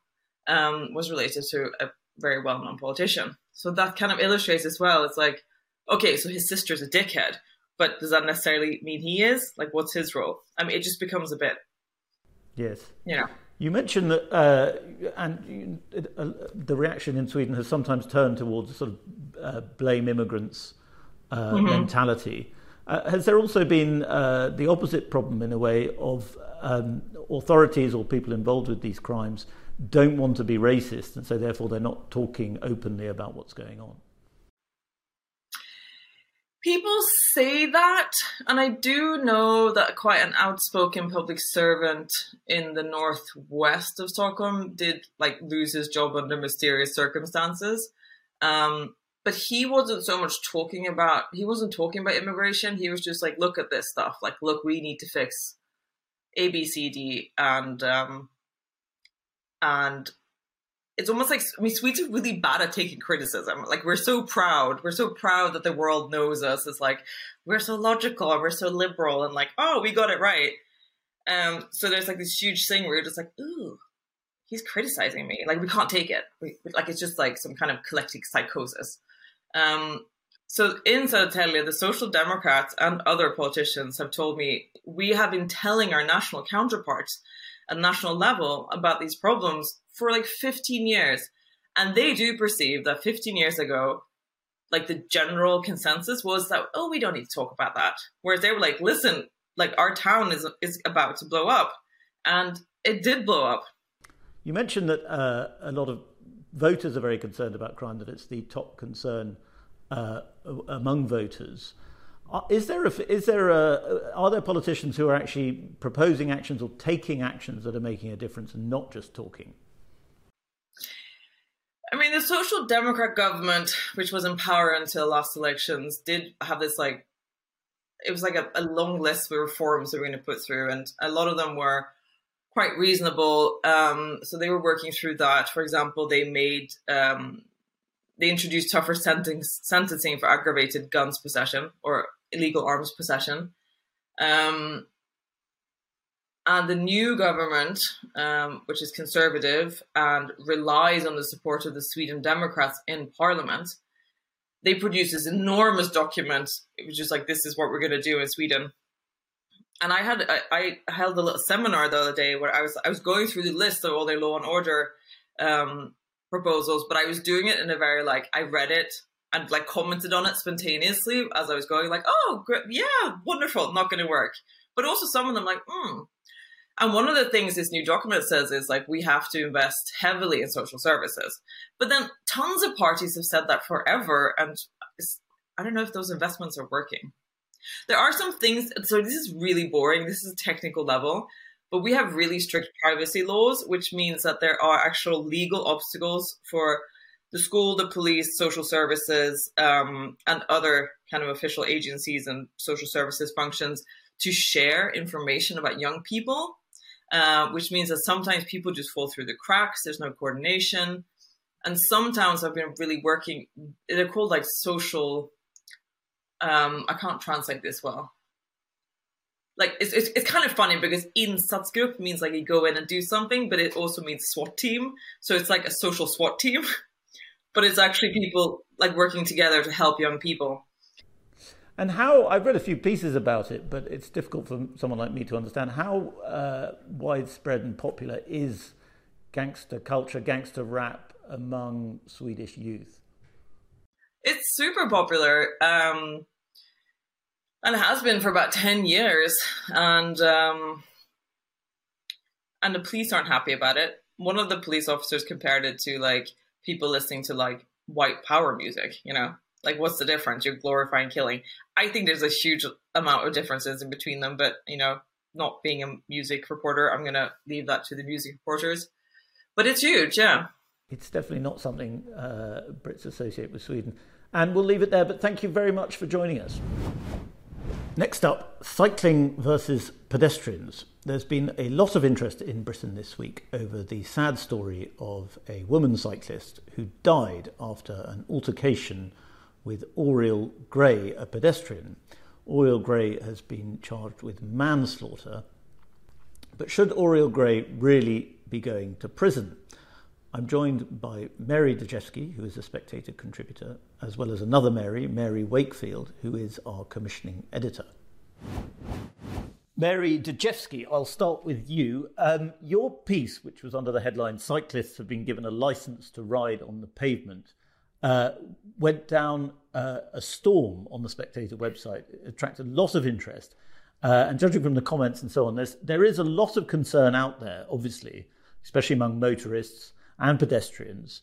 um, was related to a very well-known politician. So that kind of illustrates as well. It's like, okay, so his sister's a dickhead. but does that necessarily mean he is? Like, what's his role? I mean, it just becomes a bit. Yes. You know. You mentioned that, uh, and uh, the reaction in Sweden has sometimes turned towards a sort of uh, blame immigrants uh, mm-hmm. mentality. Uh, has there also been uh, the opposite problem in a way of um, authorities or people involved with these crimes don't want to be racist, and so therefore they're not talking openly about what's going on? People say that, and I do know that quite an outspoken public servant in the northwest of Stockholm did like lose his job under mysterious circumstances. Um, but he wasn't so much talking about he wasn't talking about immigration. He was just like, look at this stuff. Like, look, we need to fix A, B, C, D, and um, and it's almost like I mean, Swedes are really bad at taking criticism. Like we're so proud, we're so proud that the world knows us it's like we're so logical and we're so liberal and like oh we got it right. Um, so there's like this huge thing where you're just like ooh, he's criticizing me. Like we can't take it. We, like it's just like some kind of collective psychosis. Um, so in Södertälje, the Social Democrats and other politicians have told me we have been telling our national counterparts at national level about these problems for like 15 years. And they do perceive that 15 years ago, like the general consensus was that, oh, we don't need to talk about that. Whereas they were like, listen, like our town is, is about to blow up. And it did blow up. You mentioned that uh, a lot of voters are very concerned about crime, that it's the top concern uh, among voters. Uh, is there a, is there a, are there politicians who are actually proposing actions or taking actions that are making a difference and not just talking? I mean, the Social Democrat government, which was in power until last elections, did have this like, it was like a, a long list of reforms they were going to put through, and a lot of them were quite reasonable. Um, so they were working through that. For example, they made um, they introduced tougher sentencing for aggravated guns possession or illegal arms possession. Um, and the new government, um, which is conservative and relies on the support of the Sweden Democrats in parliament, they produce this enormous document, which is like, this is what we're going to do in Sweden. And I had I, I, held a little seminar the other day where I was I was going through the list of all their law and order um, proposals, but I was doing it in a very like I read it and like commented on it spontaneously as I was going, like, oh, yeah, wonderful, not going to work. But also some of them like, hmm. And one of the things this new document says is like we have to invest heavily in social services. But then tons of parties have said that forever, and I don't know if those investments are working. There are some things. So this is really boring. This is a technical level. But we have really strict privacy laws, which means that there are actual legal obstacles for the school, the police, social services, um, and other kind of official agencies and social services functions to share information about young people, uh, which means that sometimes people just fall through the cracks. There's no coordination. And some towns have been really working, they're called like social, um, I can't translate this well like it's, it's, it's kind of funny because in insatsgrupp means like you go in and do something, but it also means SWAT team. So it's like a social SWAT team, but it's actually people like working together to help young people. And how I've read a few pieces about it, but it's difficult for someone like me to understand how uh, widespread and popular is gangster culture, gangster rap among Swedish youth. It's super popular. Um, and it has been for about 10 years and um, and the police aren't happy about it. One of the police officers compared it to like people listening to like white power music you know? Like what's the difference? You're glorifying killing. I think there's a huge amount of differences in between them but you know not being a music reporter i'm gonna leave that to the music reporters. But it's huge yeah. It's definitely not something uh, brits associate with sweden. And we'll leave it there but thank you very much for joining us Next up, cycling versus pedestrians. There's been a lot of interest in Britain this week over the sad story of a woman cyclist who died after an altercation with Auriol Grey, a pedestrian. Auriol Grey has been charged with manslaughter. But should Auriol Grey really be going to prison? I'm joined by Mary Dejevsky, who is a Spectator contributor, as well as another Mary, Mary Wakefield, who is our commissioning editor. Mary Dejevsky, I'll start with you. Um, your piece, which was under the headline Cyclists Have Been Given a License to Ride on the Pavement, uh, went down uh, a storm on the Spectator website. It attracted a lot of interest. Uh, and judging from the comments and so on, there's, there is a lot of concern out there, obviously, especially among motorists and pedestrians,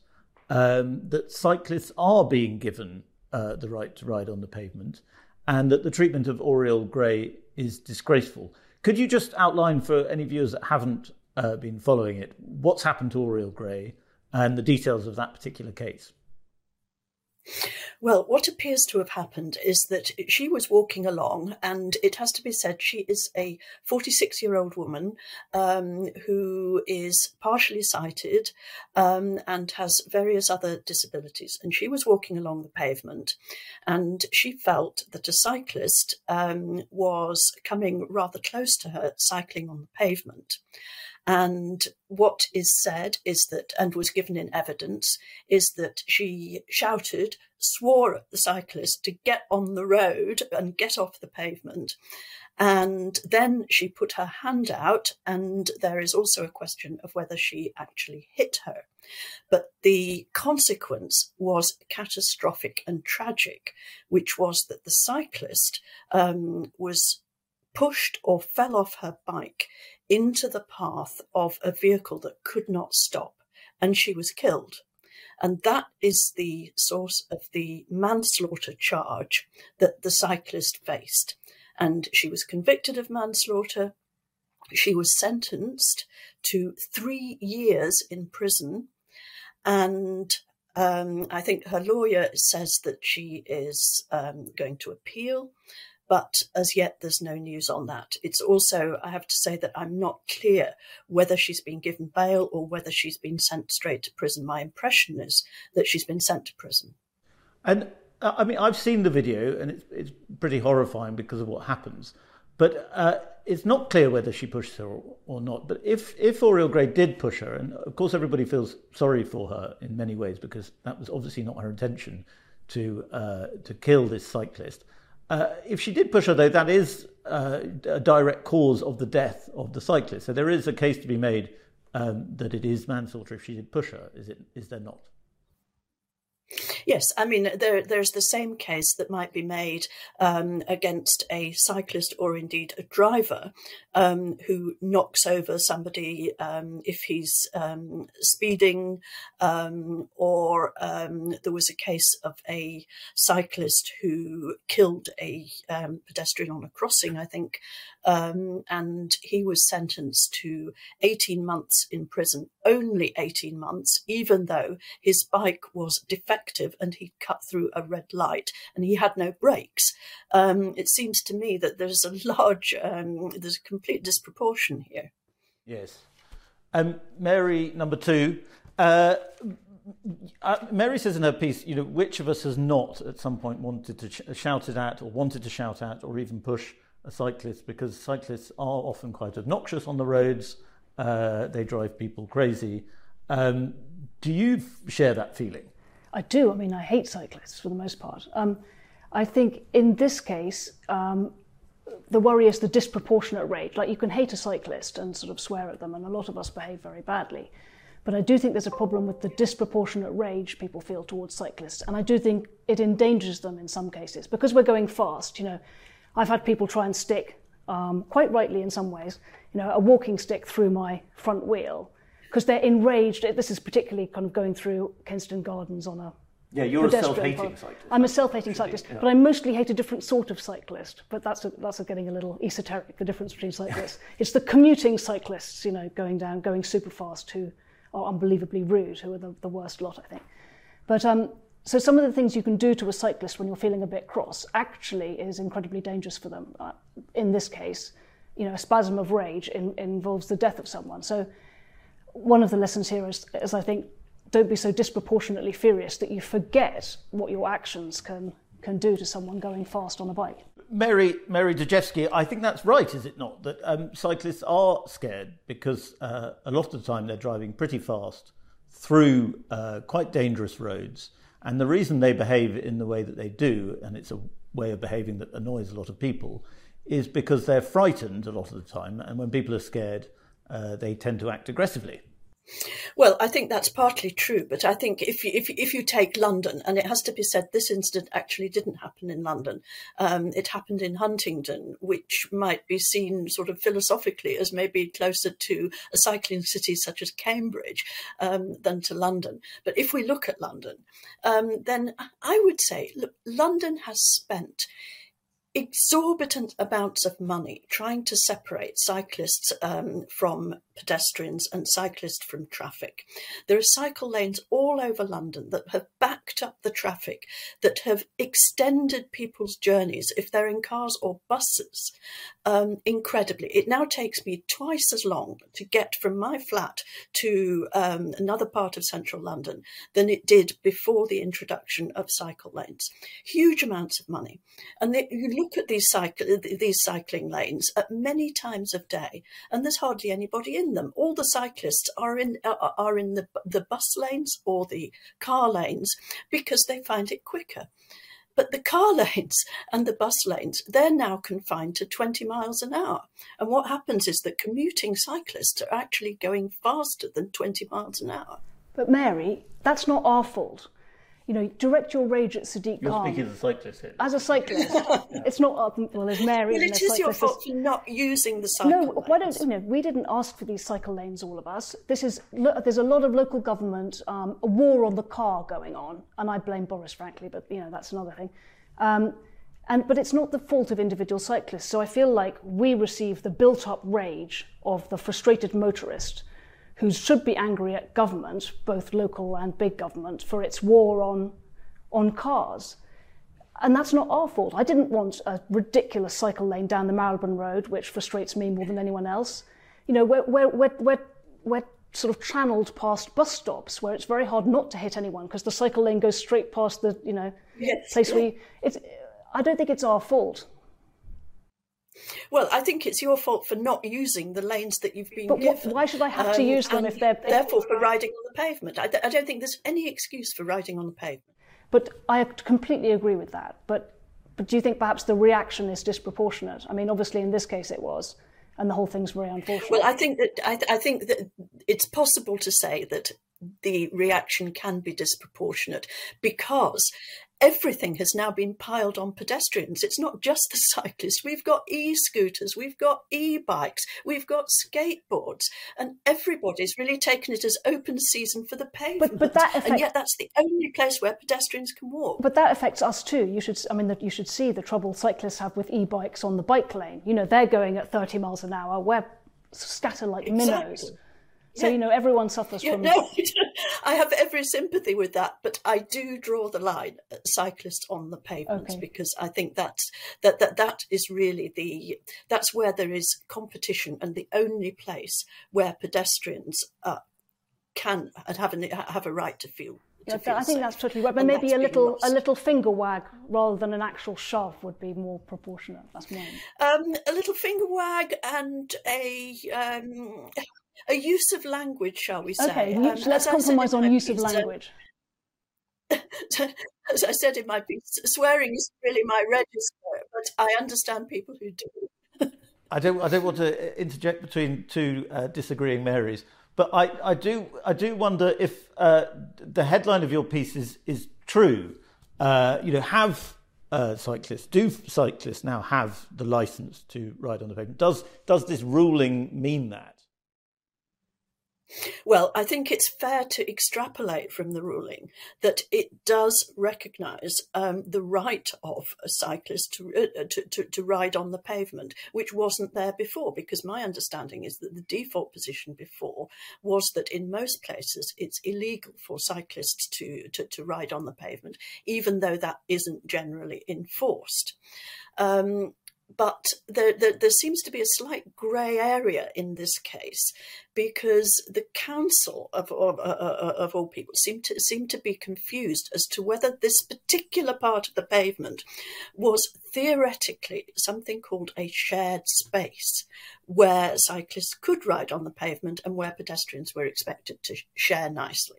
um, that cyclists are being given uh, the right to ride on the pavement and that the treatment of Auriol Grey is disgraceful. Could you just outline for any viewers that haven't uh, been following it what's happened to Auriol Grey and the details of that particular case? Well, what appears to have happened is that she was walking along, and it has to be said she is a 46 year old woman um, who is partially sighted um, and has various other disabilities. And she was walking along the pavement, and she felt that a cyclist um, was coming rather close to her, cycling on the pavement. And what is said is that, and was given in evidence, is that she shouted, swore at the cyclist to get on the road and get off the pavement. And then she put her hand out, and there is also a question of whether she actually hit her. But the consequence was catastrophic and tragic, which was that the cyclist um, was pushed or fell off her bike into the path of a vehicle that could not stop, and she was killed. And that is the source of the manslaughter charge that the cyclist faced. And she was convicted of manslaughter. She was sentenced to three years in prison. And um, I think her lawyer says that she is um, going to appeal but as yet there's no news on that. It's also, I have to say that I'm not clear whether she's been given bail or whether she's been sent straight to prison. My impression is that she's been sent to prison. And uh, I mean, I've seen the video and it's, it's pretty horrifying because of what happens. But uh, it's not clear whether she pushed her or, not. But if, if Auriol Grey did push her, and of course everybody feels sorry for her in many ways because that was obviously not her intention to, uh, to kill this cyclist. Uh, if she did push her, though, that is uh, a direct cause of the death of the cyclist. So there is a case to be made um, that it is manslaughter if she did push her. Is it? Is there not? Yes, I mean there, there's the same case that might be made um, against a cyclist or indeed a driver um, who knocks over somebody um, if he's um, speeding, um, or um, there was a case of a cyclist who killed a pedestrian on a crossing, I think, and he was sentenced to 18 months in prison, only 18 months, even though his bike was defective and he cut through a red light and he had no brakes. Um, it seems to me that there's a large, um, there's a complete disproportion here. Yes. Um, Mary, number two. Uh, uh, Mary says in her piece, you know, which of us has not at some point wanted to sh- shout it at or wanted to shout at or even push a cyclist because cyclists are often quite obnoxious on the roads. Uh, they drive people crazy. Um, do you share that feeling? I do. I mean, I hate cyclists for the most part. Um, I think in this case, um, the worry is the disproportionate rate. Like you can hate a cyclist and sort of swear at them, and a lot of us behave very badly. But I do think there's a problem with the disproportionate rage people feel towards cyclists, and I do think it endangers them in some cases because we're going fast. You know, I've had people try and stick, um, quite rightly in some ways, you know, a walking stick through my front wheel because they're enraged. This is particularly kind of going through Kensington Gardens on a yeah, you're a self-hating cyclist. I'm a self-hating cyclist, yeah. but I mostly hate a different sort of cyclist. But that's a, that's a getting a little esoteric. The difference between cyclists, it's the commuting cyclists, you know, going down, going super fast, who are unbelievably rude, who are the, the worst lot, I think. But um, so some of the things you can do to a cyclist when you're feeling a bit cross actually is incredibly dangerous for them. Uh, in this case, you know, a spasm of rage in, involves the death of someone. So one of the lessons here is, is I think, don't be so disproportionately furious that you forget what your actions can can do to someone going fast on a bike. Mary Mary Dejevsky, I think that's right, is it not? That um, cyclists are scared because uh, a lot of the time they're driving pretty fast through uh, quite dangerous roads. And the reason they behave in the way that they do, and it's a way of behaving that annoys a lot of people, is because they're frightened a lot of the time. And when people are scared, uh, they tend to act aggressively. Well, I think that's partly true, but I think if you, if, if you take London, and it has to be said, this incident actually didn't happen in London. Um, it happened in Huntingdon, which might be seen sort of philosophically as maybe closer to a cycling city such as Cambridge um, than to London. But if we look at London, um, then I would say, look, London has spent exorbitant amounts of money trying to separate cyclists um, from pedestrians and cyclists from traffic. There are cycle lanes all over London that have backed up the traffic, that have extended people's journeys if they're in cars or buses um, incredibly. It now takes me twice as long to get from my flat to um, another part of central London than it did before the introduction of cycle lanes. Huge amounts of money. And they, you look at these, cycle, these cycling lanes at many times of day, and there's hardly anybody in them. All the cyclists are in uh, are in the the bus lanes or the car lanes because they find it quicker. But the car lanes and the bus lanes, they're now confined to 20 miles an hour. And what happens is that commuting cyclists are actually going faster than 20 miles an hour. But Mary, that's not our fault you know, direct your rage at Sadiq You're Khan. speaking as a cyclist here. As a cyclist, it's not uh, well as Mary. Well, it is your fault for not using the cycle. No, lanes. why don't you know? We didn't ask for these cycle lanes, all of us. This is there's a lot of local government, um, a war on the car going on, and I blame Boris, frankly, but you know that's another thing. Um, and but it's not the fault of individual cyclists. So I feel like we receive the built-up rage of the frustrated motorist who should be angry at government, both local and big government, for its war on, on cars. And that's not our fault. I didn't want a ridiculous cycle lane down the Marylebone Road, which frustrates me more than anyone else. You know, we're, we're, we're, we're, we're sort of channeled past bus stops where it's very hard not to hit anyone because the cycle lane goes straight past the, you know, yes. place we. it's, I don't think it's our fault. Well, I think it's your fault for not using the lanes that you've been but given. why should I have um, to use them if they're therefore for riding on the pavement? I, I don't think there's any excuse for riding on the pavement. But I completely agree with that. But but do you think perhaps the reaction is disproportionate? I mean, obviously in this case it was, and the whole thing's very unfortunate. Well, I think that I, I think that it's possible to say that the reaction can be disproportionate because everything has now been piled on pedestrians. It's not just the cyclists. We've got e scooters, we've got e bikes, we've got skateboards, and everybody's really taken it as open season for the pavement. But, but that affects, and yet that's the only place where pedestrians can walk. But that affects us too. You should, I mean, you should see the trouble cyclists have with e bikes on the bike lane. You know, they're going at 30 miles an hour. We're scattered like exactly. minnows. So yeah. you know everyone suffers yeah, from. No, I have every sympathy with that, but I do draw the line at cyclists on the pavements okay. because I think that's that that that is really the that's where there is competition and the only place where pedestrians uh, can have a have a right to feel. Yeah, I think safe. that's totally right, but And maybe a little being a little finger wag rather than an actual shove would be more proportionate. That's mine. Um, a little finger wag and a um, a use of language, shall we say? Okay, Um, let's as I said compromise on my use of piece, um, language. as I said in my piece, swearing is really my register, but I understand people who do. I don't. I don't want to interject between two uh, disagreeing Marys, but I, I do. I do wonder if uh, the headline of your piece is is true. Uh, you know, have uh, cyclists do cyclists now have the license to ride on the pavement? Does does this ruling mean that? Well, I think it's fair to extrapolate from the ruling that it does recognise um, the right of a cyclist to, uh, to, to, to ride on the pavement, which wasn't there before, because my understanding is that the default position before was that in most places it's illegal for cyclists to, to, to ride on the pavement, even though that isn't generally enforced. Um, but there, there, there seems to be a slight grey area in this case because the council of, of, uh, uh, of all people seem to seem to be confused as to whether this particular part of the pavement was theoretically something called a shared space where cyclists could ride on the pavement and where pedestrians were expected to share nicely.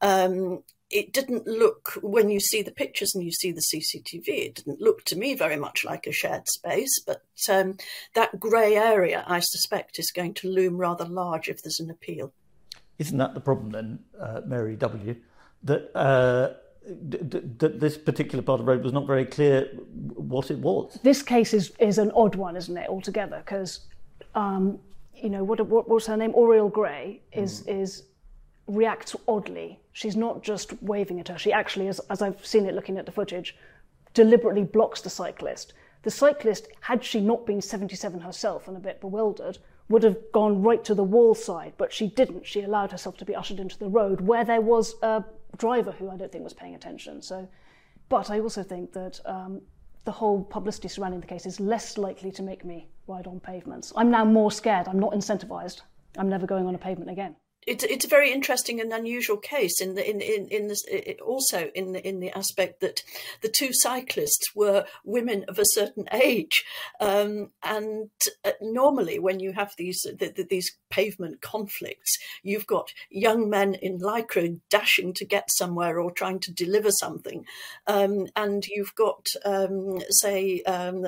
Um, it didn't look when you see the pictures and you see the CCTV. It didn't look to me very much like a shared space, but um, that grey area, I suspect, is going to loom rather large if there's an appeal. Isn't that the problem then, uh, Mary W? That uh, that this particular part of the road was not very clear what it was. This case is is an odd one, isn't it, altogether? Because um, you know what, what what's her name? Auriol Grey is mm. is reacts oddly. She's not just waving at her. She actually, as, as I've seen it looking at the footage, deliberately blocks the cyclist. The cyclist, had she not been 77 herself and a bit bewildered, would have gone right to the wall side, but she didn't. She allowed herself to be ushered into the road where there was a driver who I don't think was paying attention. So, but I also think that um, the whole publicity surrounding the case is less likely to make me ride on pavements. I'm now more scared. I'm not incentivized. I'm never going on a pavement again it's it's a very interesting and unusual case in the in in, in this also in the in the aspect that the two cyclists were women of a certain age, um, and uh, normally when you have these the, the, these pavement conflicts, you've got young men in lycra dashing to get somewhere or trying to deliver something, um, and you've got um, say um,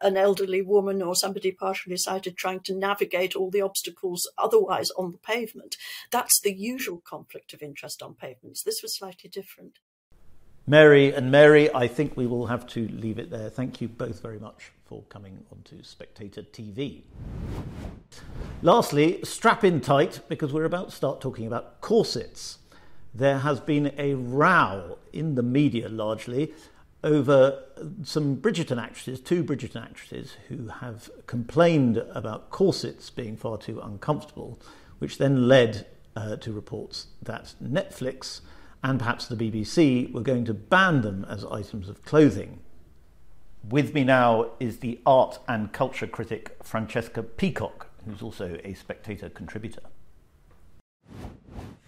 an elderly woman or somebody partially sighted trying to navigate all the obstacles otherwise on the pavement pavement. That's the usual conflict of interest on pavements. This was slightly different. Mary and Mary, I think we will have to leave it there. Thank you both very much for coming onto Spectator TV. Lastly, strap in tight because we're about to start talking about corsets. There has been a row in the media largely over some Bridgerton actresses, two Bridgerton actresses, who have complained about corsets being far too uncomfortable which then led uh, to reports that Netflix and perhaps the BBC were going to ban them as items of clothing. With me now is the art and culture critic Francesca Peacock, who's also a spectator contributor.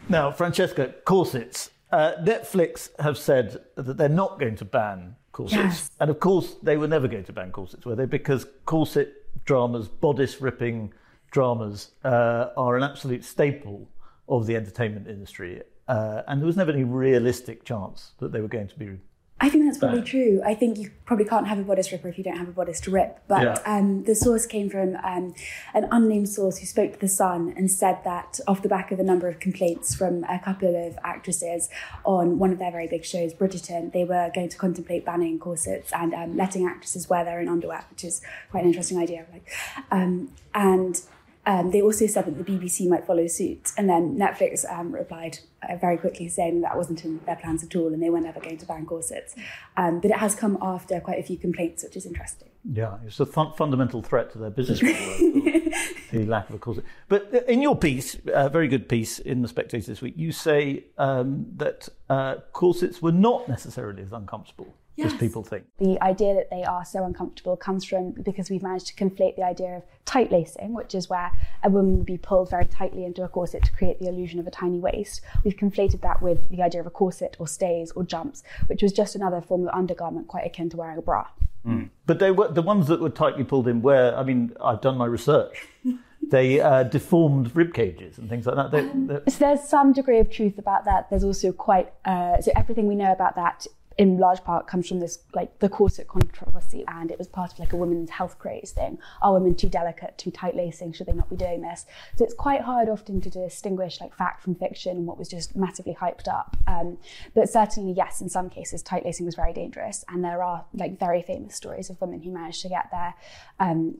Now, Francesca, corsets. Uh, Netflix have said that they're not going to ban corsets. Yes. And of course, they were never going to ban corsets, were they? Because corset dramas, bodice ripping, dramas uh, are an absolute staple of the entertainment industry. Uh, and there was never any realistic chance that they were going to be. I think that's probably true. I think you probably can't have a bodice ripper if you don't have a bodice to rip. But yeah. um, the source came from um, an unnamed source who spoke to The Sun and said that off the back of a number of complaints from a couple of actresses on one of their very big shows, Bridgerton, they were going to contemplate banning corsets and um, letting actresses wear their own underwear, which is quite an interesting idea. Like, um, and um, they also said that the BBC might follow suit, and then Netflix um, replied uh, very quickly saying that wasn't in their plans at all, and they were never going to ban corsets. Um, but it has come after quite a few complaints, which is interesting. Yeah, it's a fun- fundamental threat to their business model, the lack of a corset. But uh, in your piece, a very good piece in the Spectator this week, you say um, that uh, corsets were not necessarily as uncomfortable yes. as people think. The idea that they are so uncomfortable comes from because we've managed to conflate the idea of tight lacing, which is where a woman would be pulled very tightly into a corset to create the illusion of a tiny waist. We've conflated that with the idea of a corset or stays or jumps, which was just another form of undergarment quite akin to wearing a bra. Mm. But they were the ones that were tightly pulled in where I mean I've done my research. they uh, deformed rib cages and things like that. They, um, so there's some degree of truth about that. There's also quite uh, so everything we know about that in large part comes from this like the corset controversy and it was part of like a women's health craze thing. Are women too delicate too tight lacing should they not be doing this? So it's quite hard often to distinguish like fact from fiction and what was just massively hyped up. Um, but certainly yes in some cases tight lacing was very dangerous and there are like very famous stories of women who managed to get their um,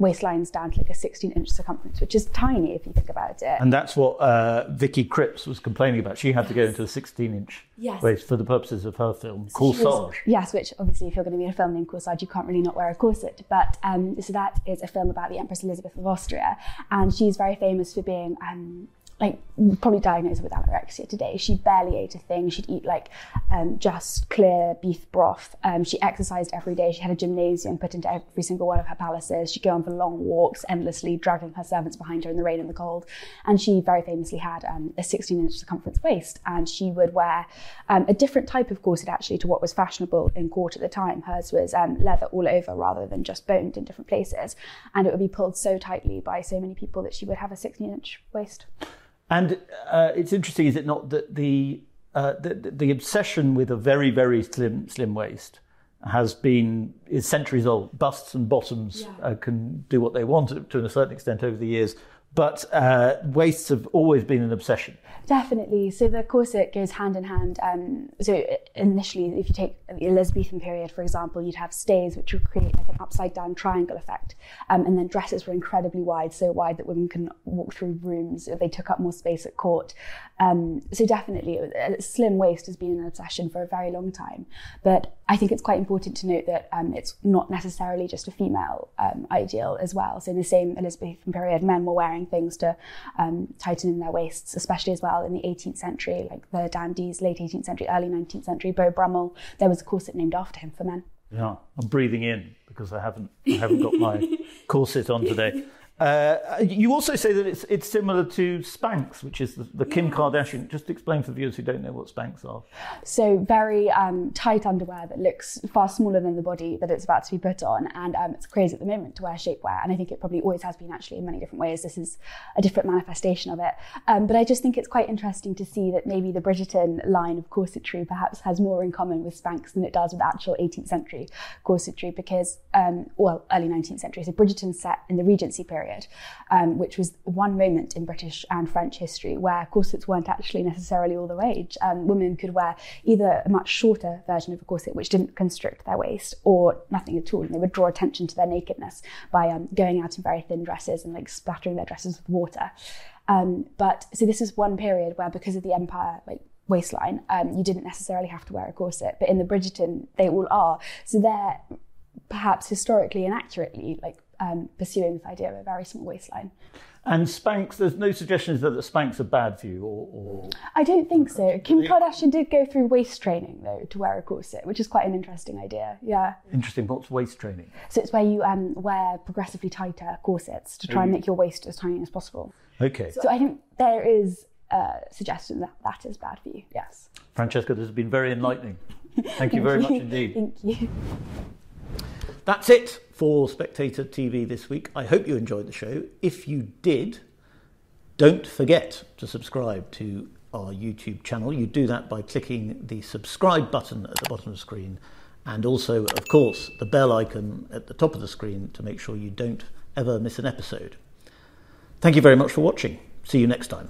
waistlines down to like a 16 inch circumference, which is tiny if you think about it. And that's what uh, Vicky Krieps was complaining about. She had yes. to go into a 16 inch yes. waist for the purposes of her film, so Corsage. Was, yes, which obviously, if you're going to be in a film named Corsage, you can't really not wear a corset. But um, so that is a film about the Empress Elizabeth of Austria. And she's very famous for being. Um, like probably diagnosed with anorexia today. She barely ate a thing. She'd eat like um, just clear beef broth. Um, she exercised every day. She had a gymnasium put into every single one of her palaces. She'd go on for long walks endlessly, dragging her servants behind her in the rain and the cold. And she very famously had um, a 16 inch circumference waist. And she would wear um, a different type of corset actually to what was fashionable in court at the time. Hers was um, leather all over rather than just boned in different places. And it would be pulled so tightly by so many people that she would have a 16 inch waist. And uh, it's interesting, is it not, that the, uh, the, the obsession with a very very slim slim waist has been is centuries old. Busts and bottoms yeah. uh, can do what they want to, to a certain extent over the years, but uh, waists have always been an obsession. Definitely. So the corset goes hand in hand. Um, so initially, if you take the Elizabethan period, for example, you'd have stays which would create like an upside down triangle effect. Um, and then dresses were incredibly wide, so wide that women can walk through rooms. They took up more space at court. Um, so definitely, a slim waist has been an obsession for a very long time. But I think it's quite important to note that um, it's not necessarily just a female um, ideal as well. So in the same Elizabethan period, men were wearing things to um, tighten in their waists, especially as well in the 18th century, like the dandies, late 18th century, early 19th century. Beau Brummell, there was a corset named after him for men. Yeah, I'm breathing in because I haven't I haven't got my corset on today. Uh, you also say that it's it's similar to Spanx, which is the, the Kim Kardashian. Just explain for viewers who don't know what Spanx are. So very um, tight underwear that looks far smaller than the body that it's about to be put on, and um, it's crazy at the moment to wear shapewear, and I think it probably always has been actually in many different ways. This is a different manifestation of it, um, but I just think it's quite interesting to see that maybe the Bridgerton line of corsetry perhaps has more in common with Spanx than it does with actual 18th century corsetry, because um, well, early 19th century. So Bridgerton set in the Regency period period, um, which was one moment in British and French history where corsets weren't actually necessarily all the rage. Um, women could wear either a much shorter version of a corset, which didn't constrict their waist, or nothing at all, and they would draw attention to their nakedness by um, going out in very thin dresses and like splattering their dresses with water. Um, but so this is one period where, because of the empire, like waistline, um, you didn't necessarily have to wear a corset. But in the Bridgerton, they all are. So they're perhaps historically and accurately like um, pursuing this idea of a very small waistline. And Spanx, there's no suggestions that the Spanx are bad for you, or, or... I don't think so. Kim Kardashian did go through waist training though to wear a corset, which is quite an interesting idea. Yeah. Interesting. What's waist training? So it's where you um, wear progressively tighter corsets to try and make your waist as tiny as possible. Okay. So I think there is a suggestion that that is bad for you. Yes. Francesca, this has been very enlightening. Thank you very much indeed. Thank you. That's it for Spectator TV this week. I hope you enjoyed the show. If you did, don't forget to subscribe to our YouTube channel. You do that by clicking the subscribe button at the bottom of the screen and also, of course, the bell icon at the top of the screen to make sure you don't ever miss an episode. Thank you very much for watching. See you next time.